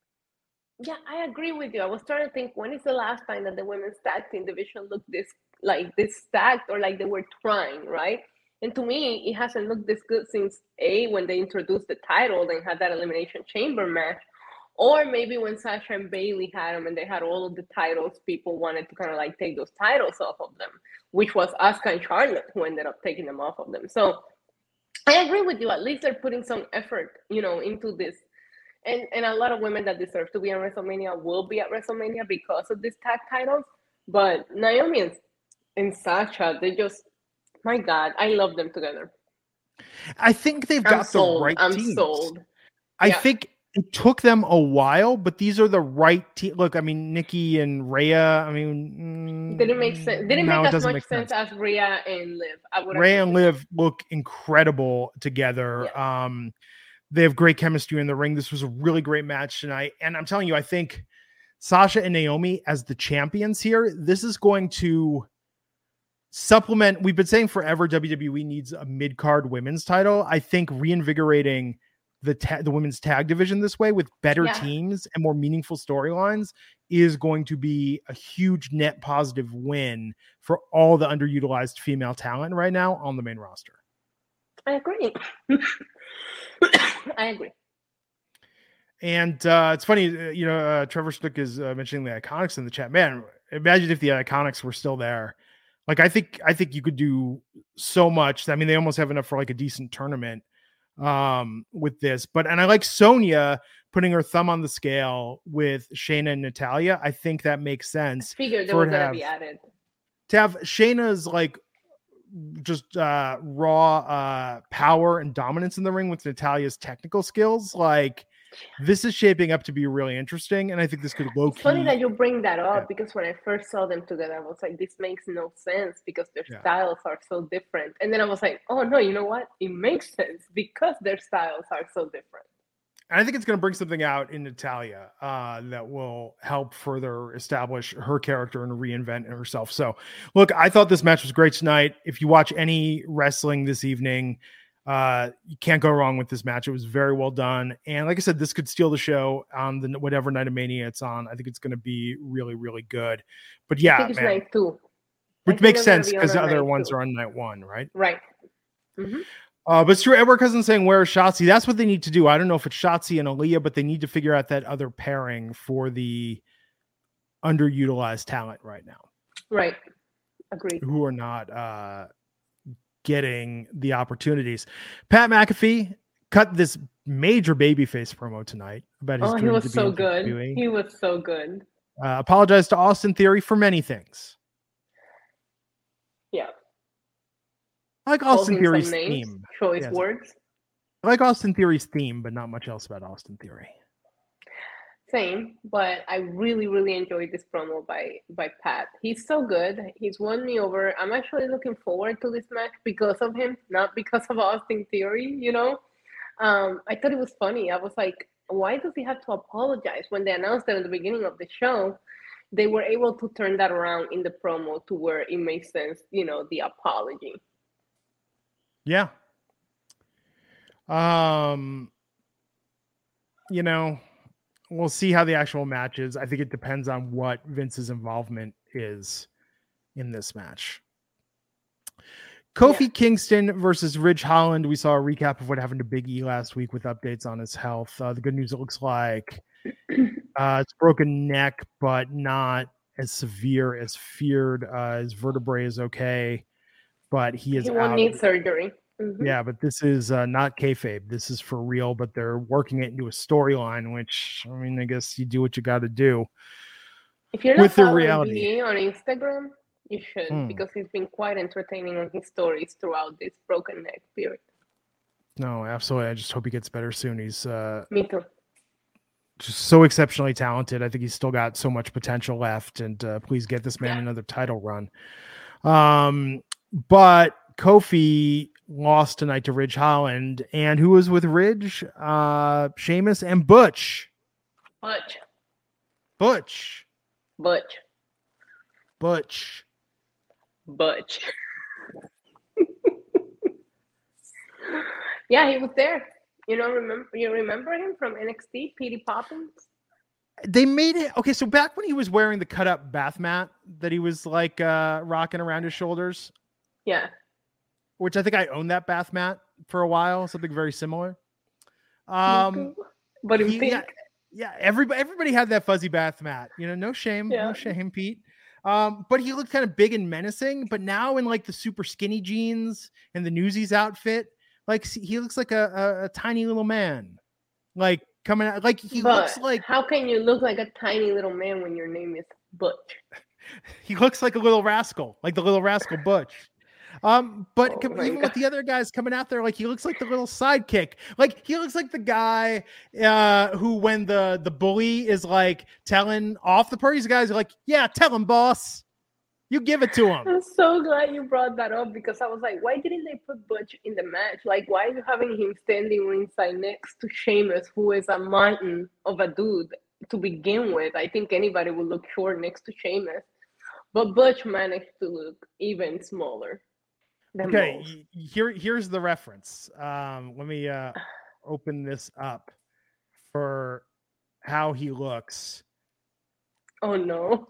Yeah, I agree with you. I was trying to think when is the last time that the women's tag team division looked this like this stacked or like they were trying, right? And to me, it hasn't looked this good since A, when they introduced the title and had that Elimination Chamber match, or maybe when Sasha and Bayley had them and they had all of the titles, people wanted to kind of like take those titles off of them, which was Asuka and Charlotte who ended up taking them off of them. So I agree with you. At least they're putting some effort, you know, into this. And and a lot of women that deserve to be on WrestleMania will be at WrestleMania because of these tag titles. But Naomi and, and Sasha, they just my God, I love them together. I think they've got sold. the right I'm teams. sold. I Yeah. think it took them a while, but these are the right team. Look, I mean, Nikki and Rhea. I mean, Didn't make sense. Didn't no, make as much make sense, as Rhea and Liv. I would Rhea and Liv look incredible together. Um, they have great chemistry in the ring. This was a really great match tonight, and I'm telling you, I think Sasha and Naomi as the champions here. This is going to supplement. We've been saying forever WWE needs a mid card women's title. I think reinvigorating the ta- the women's tag division this way with better Yeah. teams and more meaningful storylines is going to be a huge net positive win for all the underutilized female talent right now on the main roster. I agree. I agree. And uh, it's funny, uh, you know, uh, Trevor Snook is uh, mentioning the Iconics in the chat. Man, imagine if the Iconics were still there. Like, I think, I think you could do so much. I mean, they almost have enough for like a decent tournament um, with this. But and I like Sonya putting her thumb on the scale with Shayna and Natalya. I think that makes sense Figured they For were gonna have- be added. to have Shayna's like just uh raw uh power and dominance in the ring with Natalya's technical skills. Like this is shaping up to be really interesting, and I think this could low It's funny that you bring that up Yeah. because when I first saw them together, I was like, this makes no sense because their Yeah. styles are so different. And then I was like, oh no, you know what? It makes sense because their styles are so different. And I think it's going to bring something out in Natalya uh, that will help further establish her character and reinvent herself. So, look, I thought this match was great tonight. If you watch any wrestling this evening, uh, you can't go wrong with this match. It was very well done, and like I said, this could steal the show on the whatever night of Mania it's on. I think it's going to be really, really good. But I yeah, man, night two. Which makes sense because the other ones two. are on night one, right? Right. Mhm. Uh, but Stuart Edward Cousin saying where is Shotzi? That's what they need to do. I don't know if it's Shotzi and Aliyah, but they need to figure out that other pairing for the underutilized talent right now, Right. Agreed. who are not uh, getting the opportunities. Pat McAfee cut this major babyface promo tonight about his Oh, he was so good. He was so good. Uh, apologized to Austin Theory for many things. Yeah. I like Austin Theory's names, theme. choice Yes. words. I like Austin Theory's theme, but not much else about Austin Theory. Same, but I really, really enjoyed this promo by by Pat. He's so good. He's won me over. I'm actually looking forward to this match because of him, not because of Austin Theory. You know, um, I thought it was funny. I was like, why does he have to apologize when they announced it at the beginning of the show? They were able to turn that around in the promo to where it makes sense. You know, the apology. Yeah. Um you know, we'll see how the actual match is. I think it depends on what Vince's involvement is in this match. Kofi Yeah. Kingston versus Ridge Holland. We saw a recap of what happened to Big E last week with updates on his health. Uh, the good news it looks like uh, it's broken neck, but not as severe as feared. Uh, his vertebrae is okay, but he is He won't of need surgery. Mhm. yeah, but this is uh, not kayfabe. This is for real. But they're working it into a storyline, which I mean, I guess you do what you got to do. If you're not with the following reality. On Instagram, you should Hmm. because he's been quite entertaining on his stories throughout this broken neck period. No, absolutely. I just hope he gets better soon. He's uh, Me too. just so exceptionally talented. I think he's still got so much potential left. And uh, please get this man Yeah. another title run. Um, but Kofi lost tonight to Ridge Holland, and who was with Ridge? Uh, Sheamus and Butch. Butch, Butch. Butch, Butch. Butch. yeah, he was there. You know, remember you remember him from NXT, Petey Poppins? they made it okay so back when he was wearing the cut up bath mat that he was like uh rocking around his shoulders Yeah. Which I think I owned that bath mat for a while, something very similar. Um, but in he- pink. yeah, yeah, everybody everybody had that fuzzy bath mat. You know, no shame, Yeah. no shame, Pete. Um, but he looked kind of big and menacing. But now in like the super skinny jeans and the Newsies outfit, like he looks like a, a, a tiny little man, like coming out. Like he but looks like how can you look like a tiny little man when your name is Butch? he looks like a little rascal, like the little rascal Butch. Um, but Oh even God. with the other guys coming out there, like he looks like the little sidekick. Like he looks like the guy uh who when the the bully is like telling off the parties guys are like, yeah, tell him, boss. You give it to him. I'm so glad you brought that up because I was like, why didn't they put Butch in the match? Like, why are you having him standing ringside next to Sheamus, who is a mountain of a dude to begin with? I think anybody would look short next to Sheamus. But Butch managed to look even smaller. Okay, most. y- y- here here's the reference. Um, let me uh open this up for how he looks. Oh no.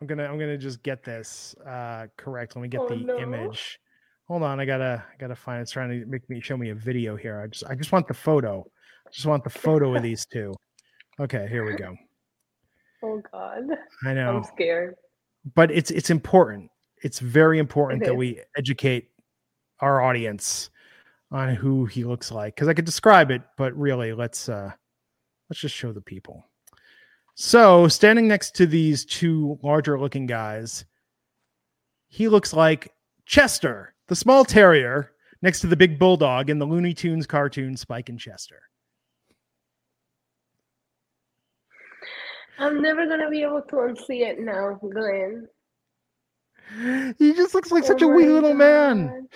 I'm gonna I'm gonna just get this uh correct. Let me get Oh, the no. image. Hold on, I gotta I gotta find it. it's trying to make me show me a video here. I just I just want the photo. I just want the photo of these two. Okay, here we go. Oh God. I know. I'm scared. but it's it's important. It's very important It that we educate our audience on who he looks like because I could describe it, but really let's uh let's just show the people. So standing next to these two larger looking guys, he looks like Chester, the small terrier, next to the big bulldog in the Looney Tunes cartoon Spike and Chester. I'm never gonna be able to unsee it now, Glenn. He just looks like such Oh a wee my little man.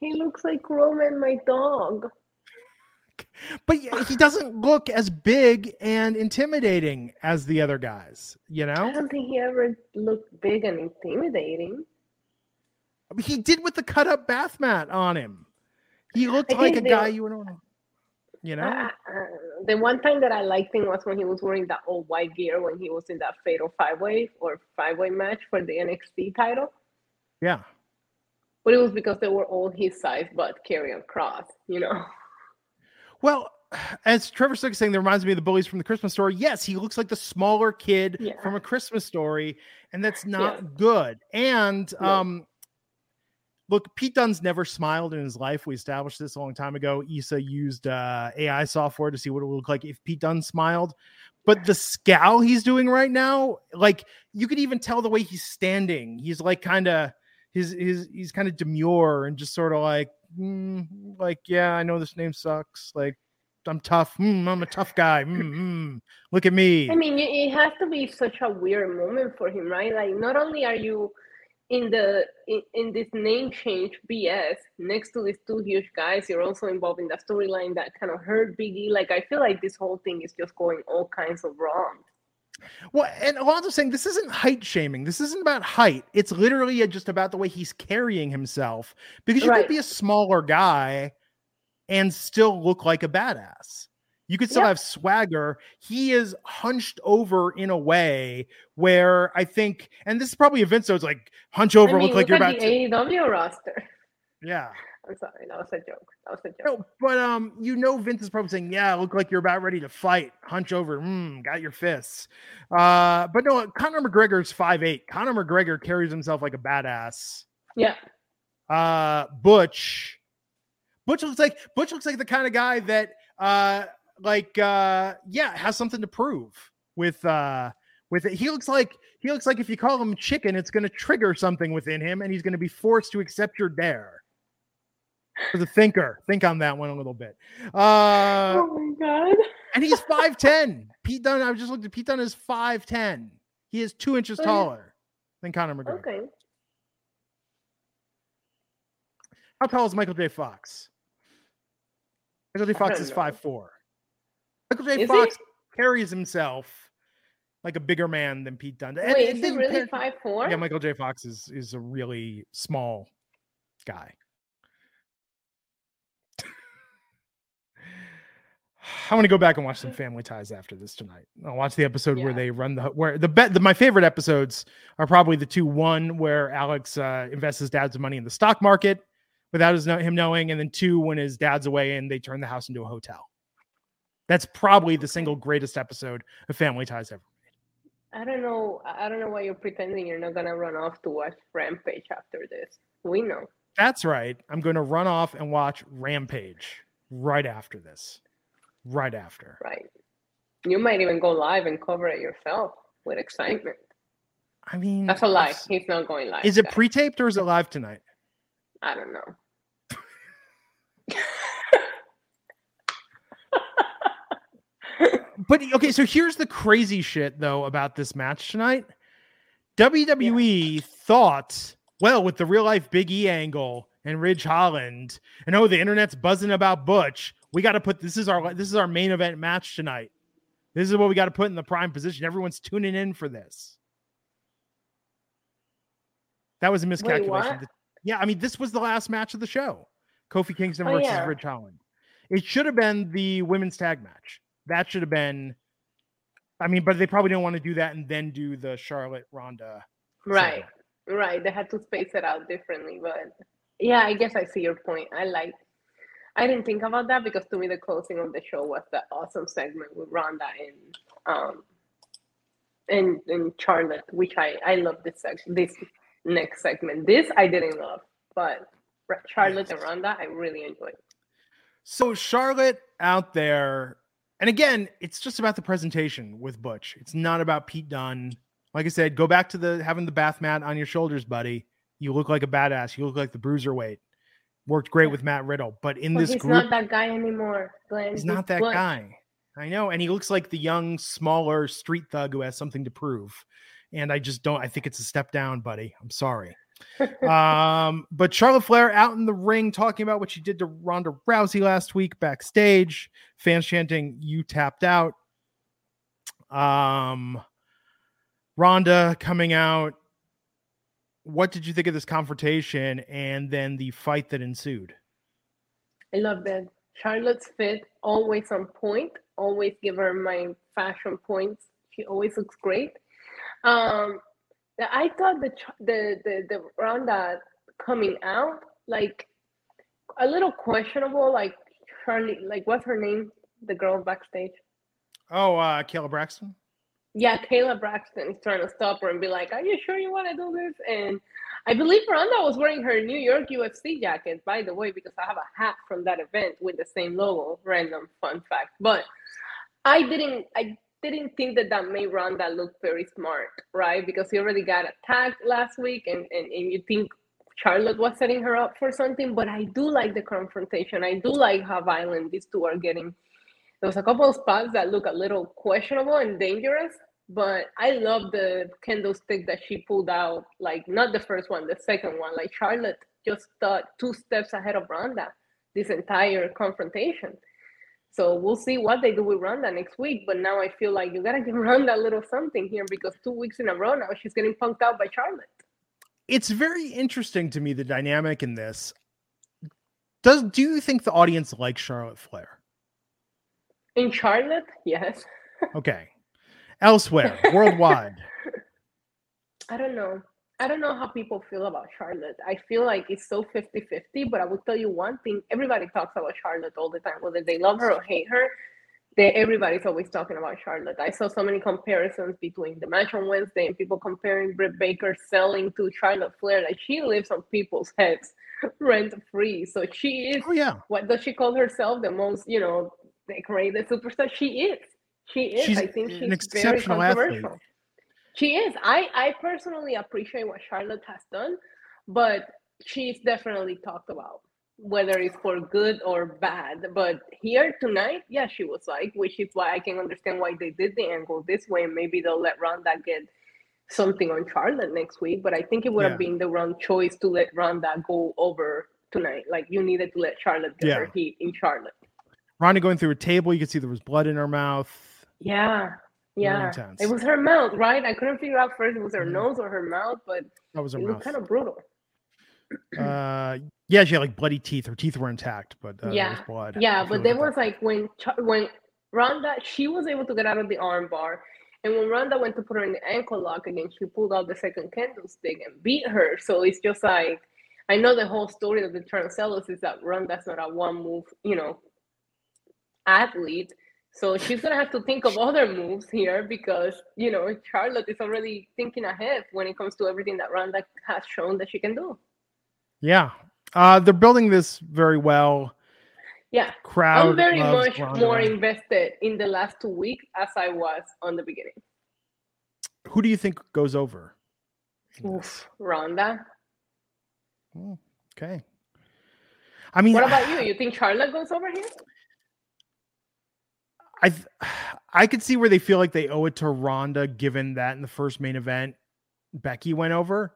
He looks like Roman, my dog. But he doesn't look as big and intimidating as the other guys, you know? I don't think he ever looked big and intimidating. He did with the cut up bath mat on him. He looked like a guy you would want you know? I- I- the one time that I liked him was when he was wearing that old white gear when he was in that fatal five way or five way match for the NXT title. Yeah. But it was because they were all his size but Karrion Kross, you know. Well, as Trevor Stick is saying, that reminds me of the bullies from the Christmas story. Yes, he looks like the smaller kid Yeah. from a Christmas story, and that's not Yeah. good. And No. um, look, Pete Dunne's never smiled in his life. We established this a long time ago. Issa used uh, AI software to see what it would look like if Pete Dunne smiled. But the scowl he's doing right now, like you could even tell the way he's standing. He's like kind of his his he's kind of demure and just sort of like mm, like yeah, I know this name sucks. Like I'm tough. Mm, I'm a tough guy. Mm, mm, look at me. I mean, it has to be such a weird moment for him, right? Like, not only are you in the in, in this name change BS next to these two huge guys, you're also involved in the storyline that kind of hurt Biggie. Like, I feel like this whole thing is just going all kinds of wrong. Well, and Alonzo's saying this isn't height shaming. This isn't about height. It's literally just about the way he's carrying himself. Because you Right. could be a smaller guy and still look like a badass. You could still Yeah. have swagger. He is hunched over in a way where I think, and this is probably a Vince, so it's like hunch over, I mean, look like you're about the to. AEW roster. Yeah. I'm sorry, that was a joke. That was a joke. No, but um, you know, Vince is probably saying, "Yeah, look like you're about ready to fight. Hunch over, mm, got your fists." Uh, but no, Conor McGregor's five eight. Conor McGregor carries himself like a badass. Yeah, Uh, Butch, Butch looks like Butch looks like the kind of guy that, uh, like, uh, yeah, has something to prove with uh with it. He looks like he looks like if you call him chicken, it's going to trigger something within him, and he's going to be forced to accept your dare. As a thinker, think on that one a little bit. Uh, oh my god. and he's 5'10. Pete Dunne, I just looked at Pete Dunne is 5'10. He is two inches taller than Conor McGregor. Okay. How tall is Michael J. Fox? Michael J. Fox is know. 5'4. Michael J. Is Fox he? carries himself like a bigger man than Pete Dunne. Wait, and is he really five four? Yeah, Michael J. Fox is is a really small guy. I'm gonna go back and watch some Family Ties after this tonight. I'll watch the episode where they run the where the bet. The, my favorite episodes are probably the two. One where Alex uh, invests his dad's money in the stock market without his him knowing, and then two when his dad's away and they turn the house into a hotel. That's probably the single greatest episode of Family Ties ever. I don't know. I don't know why you're pretending you're not gonna run off to watch Rampage after this. We know. That's right. I'm going to run off and watch Rampage right after this. Right after. Right. You might even go live and cover it yourself with excitement. I mean, That's a lie. He's not going live. Is it guys. pre-taped or is it live tonight? I don't know. But okay, so here's the crazy shit though about this match tonight. WWE thought, well, with the real life Big E angle and Ridge Holland, and oh, the internet's buzzing about Butch. We got to put this is our this is our main event match tonight. This is what we got to put in the prime position. Everyone's tuning in for this. That was a miscalculation. what? yeah, I mean, this was the last match of the show. Kofi Kingston Oh, versus yeah. Ridge Holland. It should have been the women's tag match. That should have been. I mean, but they probably don't want to do that and then do the Charlotte Ronda. Right. segment. Right. They had to space it out differently, but yeah, I guess I see your point. I like. I didn't think about that because to me the closing of the show was the awesome segment with Ronda and um and and Charlotte, which I I love this section this next segment. This I didn't love, but Charlotte and Ronda I really enjoyed. So Charlotte out there, and again, it's just about the presentation with Butch. It's not about Pete Dunne. Like I said, go back to the having the bath mat on your shoulders, buddy. You look like a badass. You look like the bruiserweight. Worked great with Matt Riddle, but in But this he's group, he's not that guy anymore, Glenn. he's not that Butch. guy. I know, and he looks like the young, smaller street thug who has something to prove. And I just don't. I think it's a step down, buddy. I'm sorry. um, but Charlotte Flair out in the ring talking about what she did to Ronda Rousey last week backstage. Fans chanting, "You tapped out." Um, Ronda coming out. What did you think of this confrontation and then the fight that ensued? I love that. Charlotte's fit, always on point. Always give her my fashion points. She always looks great. Um, the- I thought the the the the Ronda coming out like a little questionable. Like Charlie, like what's her name? The girl backstage. Oh, uh, Kayla Braxton. Yeah, Kayla Braxton is trying to stop her and be like, "Are you sure you want to do this?" And I believe Ronda was wearing her New York UFC jacket, by the way, because I have a hat from that event with the same logo. Random fun fact, but I didn't. I didn't think that that made Ronda look very smart, right? Because he already got attacked last week, and and, and you think Charlotte was setting her up for something. But I do like the confrontation. I do like how violent these two are getting. There was a couple of spots that look a little questionable and dangerous, but I love the candlestick that she pulled out. Like not the first one, the second one. Like Charlotte just thought two steps ahead of Ronda this entire confrontation. So we'll see what they do with Ronda next week. But now I feel like you gotta give Ronda a little something here because two weeks in a row now she's getting punked out by Charlotte. It's very interesting to me the dynamic in this. Does do you think the audience likes Charlotte Flair? In Charlotte, yes. Okay. Elsewhere, worldwide. I don't know. I don't know how people feel about Charlotte. I feel like it's so 50 50, but I will tell you one thing everybody talks about Charlotte all the time, whether they love her or hate her. They, everybody's always talking about Charlotte. I saw so many comparisons between the match on Wednesday and people comparing Britt Baker selling to Charlotte Flair. Like she lives on people's heads rent free. So she is Oh yeah. what does she call herself? The most, you know, the decorated superstar. She is. She is. She's I think an she's very exceptional athlete. She is. I I personally appreciate what Charlotte has done, but she's definitely talked about whether it's for good or bad. But here tonight, yeah, she was like, which is why I can understand why they did the angle this way. And maybe they'll let Ronda get something on Charlotte next week. But I think it would Yeah. have been the wrong choice to let Ronda go over tonight. Like you needed to let Charlotte get her heat in Charlotte. Ronda going through a table, you could see there was blood in her mouth. Yeah. Yeah. It was her mouth, right? I couldn't figure out first if it was her nose or her mouth, but That was her it mouth. looked kind of brutal. Uh, Yeah, she had like bloody teeth. Her teeth were intact, but uh, yeah, blood. yeah. But there was like when when Ronda she was able to get out of the armbar, and when Ronda went to put her in the ankle lock again, she pulled out the second candlestick and beat her. So it's just like I know the whole story of the Transellos is that Ronda's not a one move, you know, athlete. So she's gonna have to think of other moves here because you know Charlotte is already thinking ahead when it comes to everything that Ronda has shown that she can do. Yeah, uh, they're building this very well. Yeah, crowd. I'm very much Ronda. more invested in the last two weeks as I was on the beginning. Who do you think goes over? Oof, Ronda. Oh, okay. I mean, what about you? You think Charlotte goes over here? I I could see where they feel like they owe it to Ronda, given that in the first main event, Becky went over.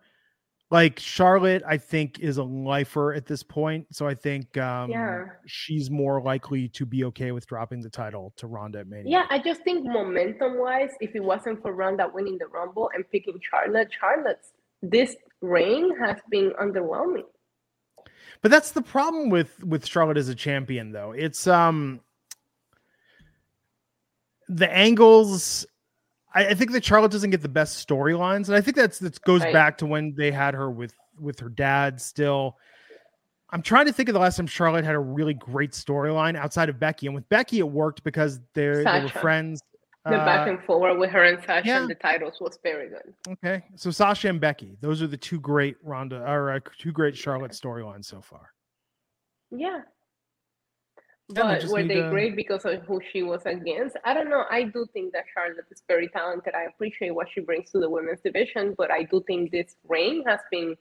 Like Charlotte, I think is a lifer at this point, so I think um, yeah. she's more likely to be okay with dropping the title to Ronda at Mania. Yeah, I just think momentum wise, if it wasn't for Ronda winning the Rumble and picking Charlotte, Charlotte's this reign has been underwhelming. But that's the problem with with Charlotte as a champion, though. It's um the angles I, I, think that Charlotte doesn't get the best storylines, and I think that's that goes right. back to when they had her with with her dad. Still, I'm trying to think of the last time Charlotte had a really great storyline outside of Becky, and with Becky it worked because they were friends. The uh, back and forward with her and Sasha yeah. and the titles was very good. Okay, so Sasha and Becky, those are the two great Ronda or uh, two great Charlotte storylines so far. Yeah, but were they to... great because of who she was against? I don't know. I do think that Charlotte is very talented. I appreciate what she brings to the women's division, but I do think this reign has been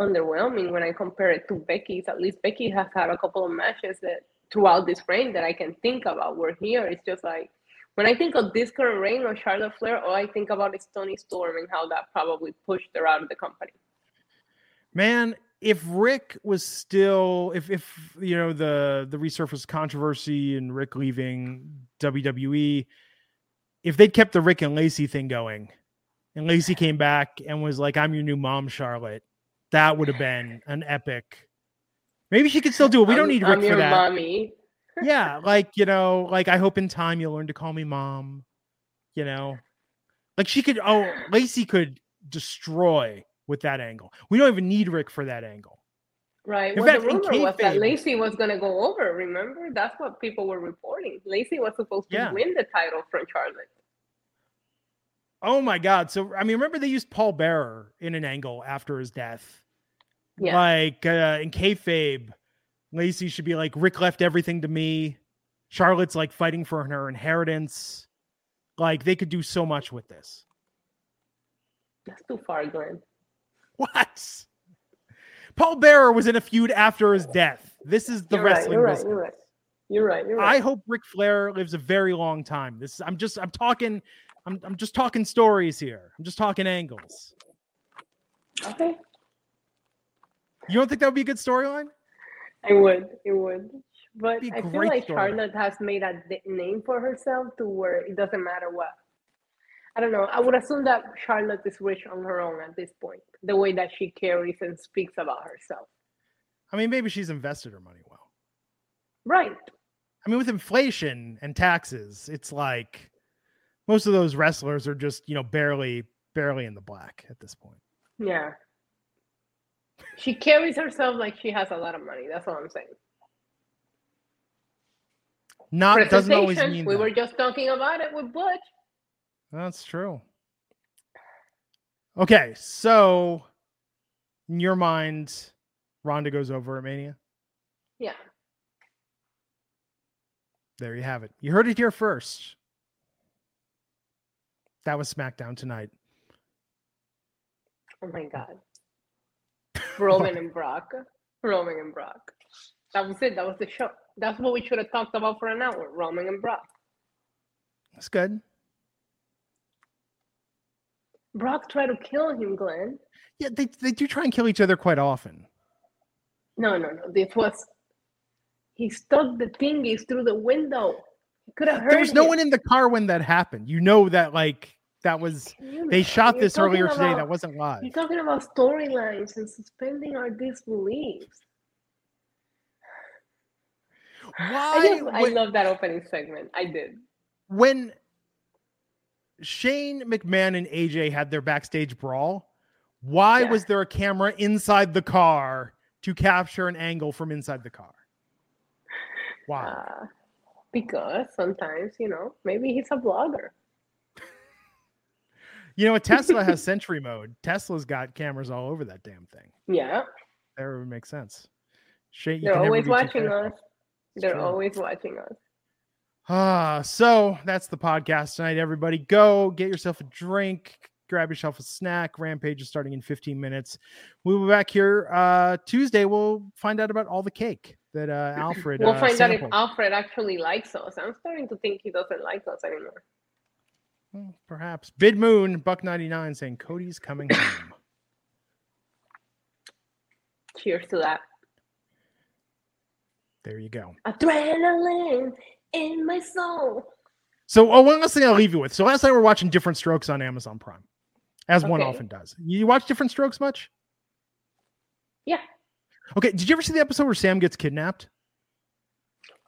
underwhelming when I compare it to Becky's. At least Becky has had a couple of matches that throughout this reign that I can think about. Where here it's just like when I think of this current reign of Charlotte Flair, all I think about is Toni Storm and how that probably pushed her out of the company. Man, if Ric was still if if you know the the resurfaced controversy and Ric leaving WWE, if they'd kept the Ric and Lacey thing going, and Lacey came back and was like, "I'm your new mom, Charlotte," that would have been an epic. Maybe she could still do it. We don't need Ric I'm for that. Mommy. yeah, like you know, like I hope in time you'll learn to call me mom. You know, like she could. Oh, Lacey could destroy with that angle. We don't even need Ric for that angle. Right. well, fact, the rumor was that Lacey was going to go over. Remember, that's what people were reporting. Lacey was supposed to yeah. win the title from Charlotte. Oh my God! So I mean, remember they used Paul Bearer in an angle after his death. Yeah. Like uh, in kayfabe, Lacey should be like, Ric left everything to me. Charlotte's like fighting for her inheritance. Like they could do so much with this. That's too far, Glenn. What? Paul Bearer was in a feud after his death. This is the you're wrestling right, business. Right, you're right. You're right. You're right. I hope Ric Flair lives a very long time. This is I'm just I'm talking I'm I'm just talking stories here. I'm just talking angles. Okay. You don't think that would be a good storyline? I would. It would. But I feel like Charlotte has made a name for herself to where it doesn't matter what I don't know. I would assume that Charlotte is rich on her own at this point, the way that she carries and speaks about herself. I mean, maybe she's invested her money well. Right. I mean, with inflation and taxes, it's like most of those wrestlers are just, you know, barely, barely in the black at this point. Yeah. She carries herself like she has a lot of money. That's what I'm saying. Not doesn't always mean we that. were just talking about it with Butch. That's true. Okay, so in your mind, Ronda goes over at Mania? Yeah. There you have it. You heard it here first. That was SmackDown tonight. Oh my God. Roman and Brock. Roman and Brock. That was it. That was the show. That's what we should have talked about for an hour. Roman and Brock. That's good. Brock tried to kill him, Glenn. Yeah, they, they do try and kill each other quite often. No, no, no. This was he stuck the thingies through the window. He could have hurt. There was no him. one in the car when that happened. You know that like that was you they shot this earlier about, today. That wasn't live. You're talking about storylines and suspending our disbeliefs. Why? I, just, I when, love that opening segment. I did. when Shane McMahon and AJ had their backstage brawl, why Yeah. was there a camera inside the car to capture an angle from inside the car? Why? Uh, because sometimes, you know, maybe he's a blogger. you know, a Tesla has Sentry mode. Tesla's got cameras all over that damn thing. Yeah, That would make sense. Shane, you they're always watching us. They're always watching us. Ah, so that's the podcast tonight. Everybody, go get yourself a drink, grab yourself a snack. Rampage is starting in 15 minutes. We'll be back here uh Tuesday. We'll find out about all the cake that uh Alfred. We'll uh, find out if. Alfred actually likes us. I'm starting to think he doesn't like us anymore. Hmm, Perhaps. Bid Moon, Buck 99 saying Cody's coming home. Cheers to that. there you go. Adrenaline in my soul. So, oh, one last thing I'll leave you with. So, last night we are watching Diff'rent Strokes on Amazon Prime, as one often does. You watch Diff'rent Strokes much? Yeah. Okay. Did you ever see the episode where Sam gets kidnapped?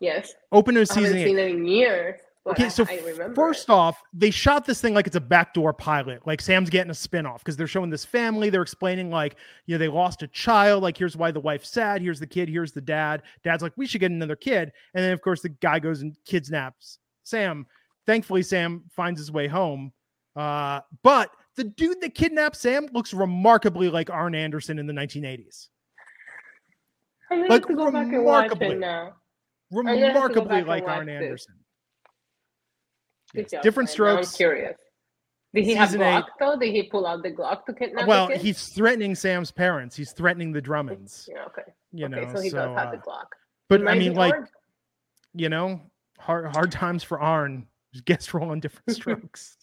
Yes. Open to I season haven't eight. seen it in years. Okay, I, so I. First it. off, they shot this thing like it's a backdoor pilot. Like Sam's getting a spinoff because they're showing this family. They're explaining, like, you know, they lost a child. Like, here's why the wife's sad. Here's the kid. Here's the dad. Dad's like, we should get another kid. And then, of course, the guy goes and kidnaps Sam. Thankfully, Sam finds his way home. Uh, but the dude that kidnapped Sam looks remarkably like Arn Anderson in the 1980s. I'm gonna like, have to go back and watch it now. gonna have to go Remarkably like Arn. Anderson. Good Yes, job, Different. Strokes. I'm curious. Did he have Season Glock eight. though? Did he pull out the Glock to kidnap Well, he's threatening Sam's parents. He's threatening the Drummonds. Yeah, okay. You okay, know, so he does have the uh, Glock. but Might I mean, like, you know, hard hard times for Arn. Guest role on different strokes.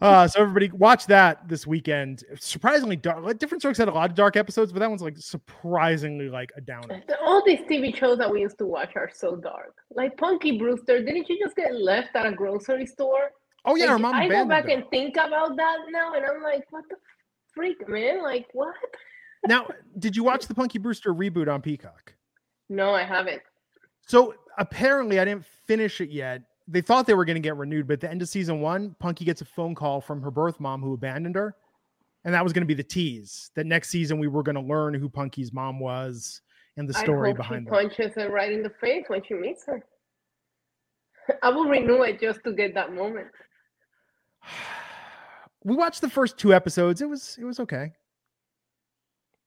Uh, so everybody watch that this weekend. Surprisingly dark. Like, different strokes had a lot of dark episodes, but that one's like surprisingly like a downer. All these TV shows that we used to watch are so dark. Like Punky Brewster, didn't you just get left at a grocery store? Oh yeah, Like, her mom I go back and think about that now, and I'm like, what the freak, man? Like, what? Now, did you watch the Punky Brewster reboot on Peacock? No, I haven't. So apparently, I didn't finish it yet. They thought they were going to get renewed, but at the end of season one, Punky gets a phone call from her birth mom who abandoned her. And that was going to be the tease that next season we were going to learn who Punky's mom was and the story I hope behind she it. punches her right in the face when she meets her. I will renew it just to get that moment. We watched the first two episodes. It was it was okay.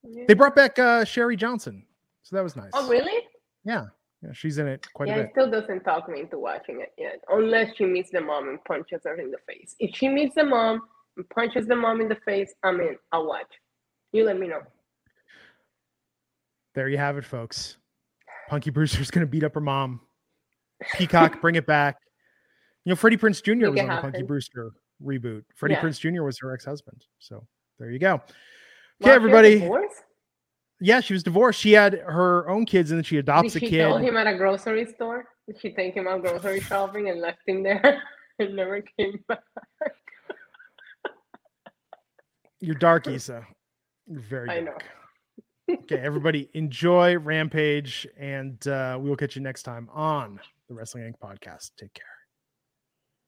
Yeah. They brought back uh Cherie Johnson. So that was nice. Oh, really? Yeah. Yeah, she's in it quite yeah, a it bit. still doesn't talk me into watching it yet, unless she meets the mom and punches her in the face. If she meets the mom and punches the mom in the face, I'm in. I'll watch. You let me know. There you have it, folks. Punky Brewster's gonna beat up her mom. Peacock, bring it back. You know, Freddie Prinze Jr. Make was on the Punky. Brewster reboot. Freddie Yeah. Prinze Jr. was her ex-husband. So there you go. Okay, everybody. Yeah, she was divorced. She had her own kids and then she adopts Did a she tell kid. him at a grocery store? Did she take him out grocery shopping and left him there and never came back? You're dark, Issa. You're very I know. dark. okay, everybody, enjoy Rampage, and uh, we will catch you next time on the Wrestling Inc. podcast. Take care.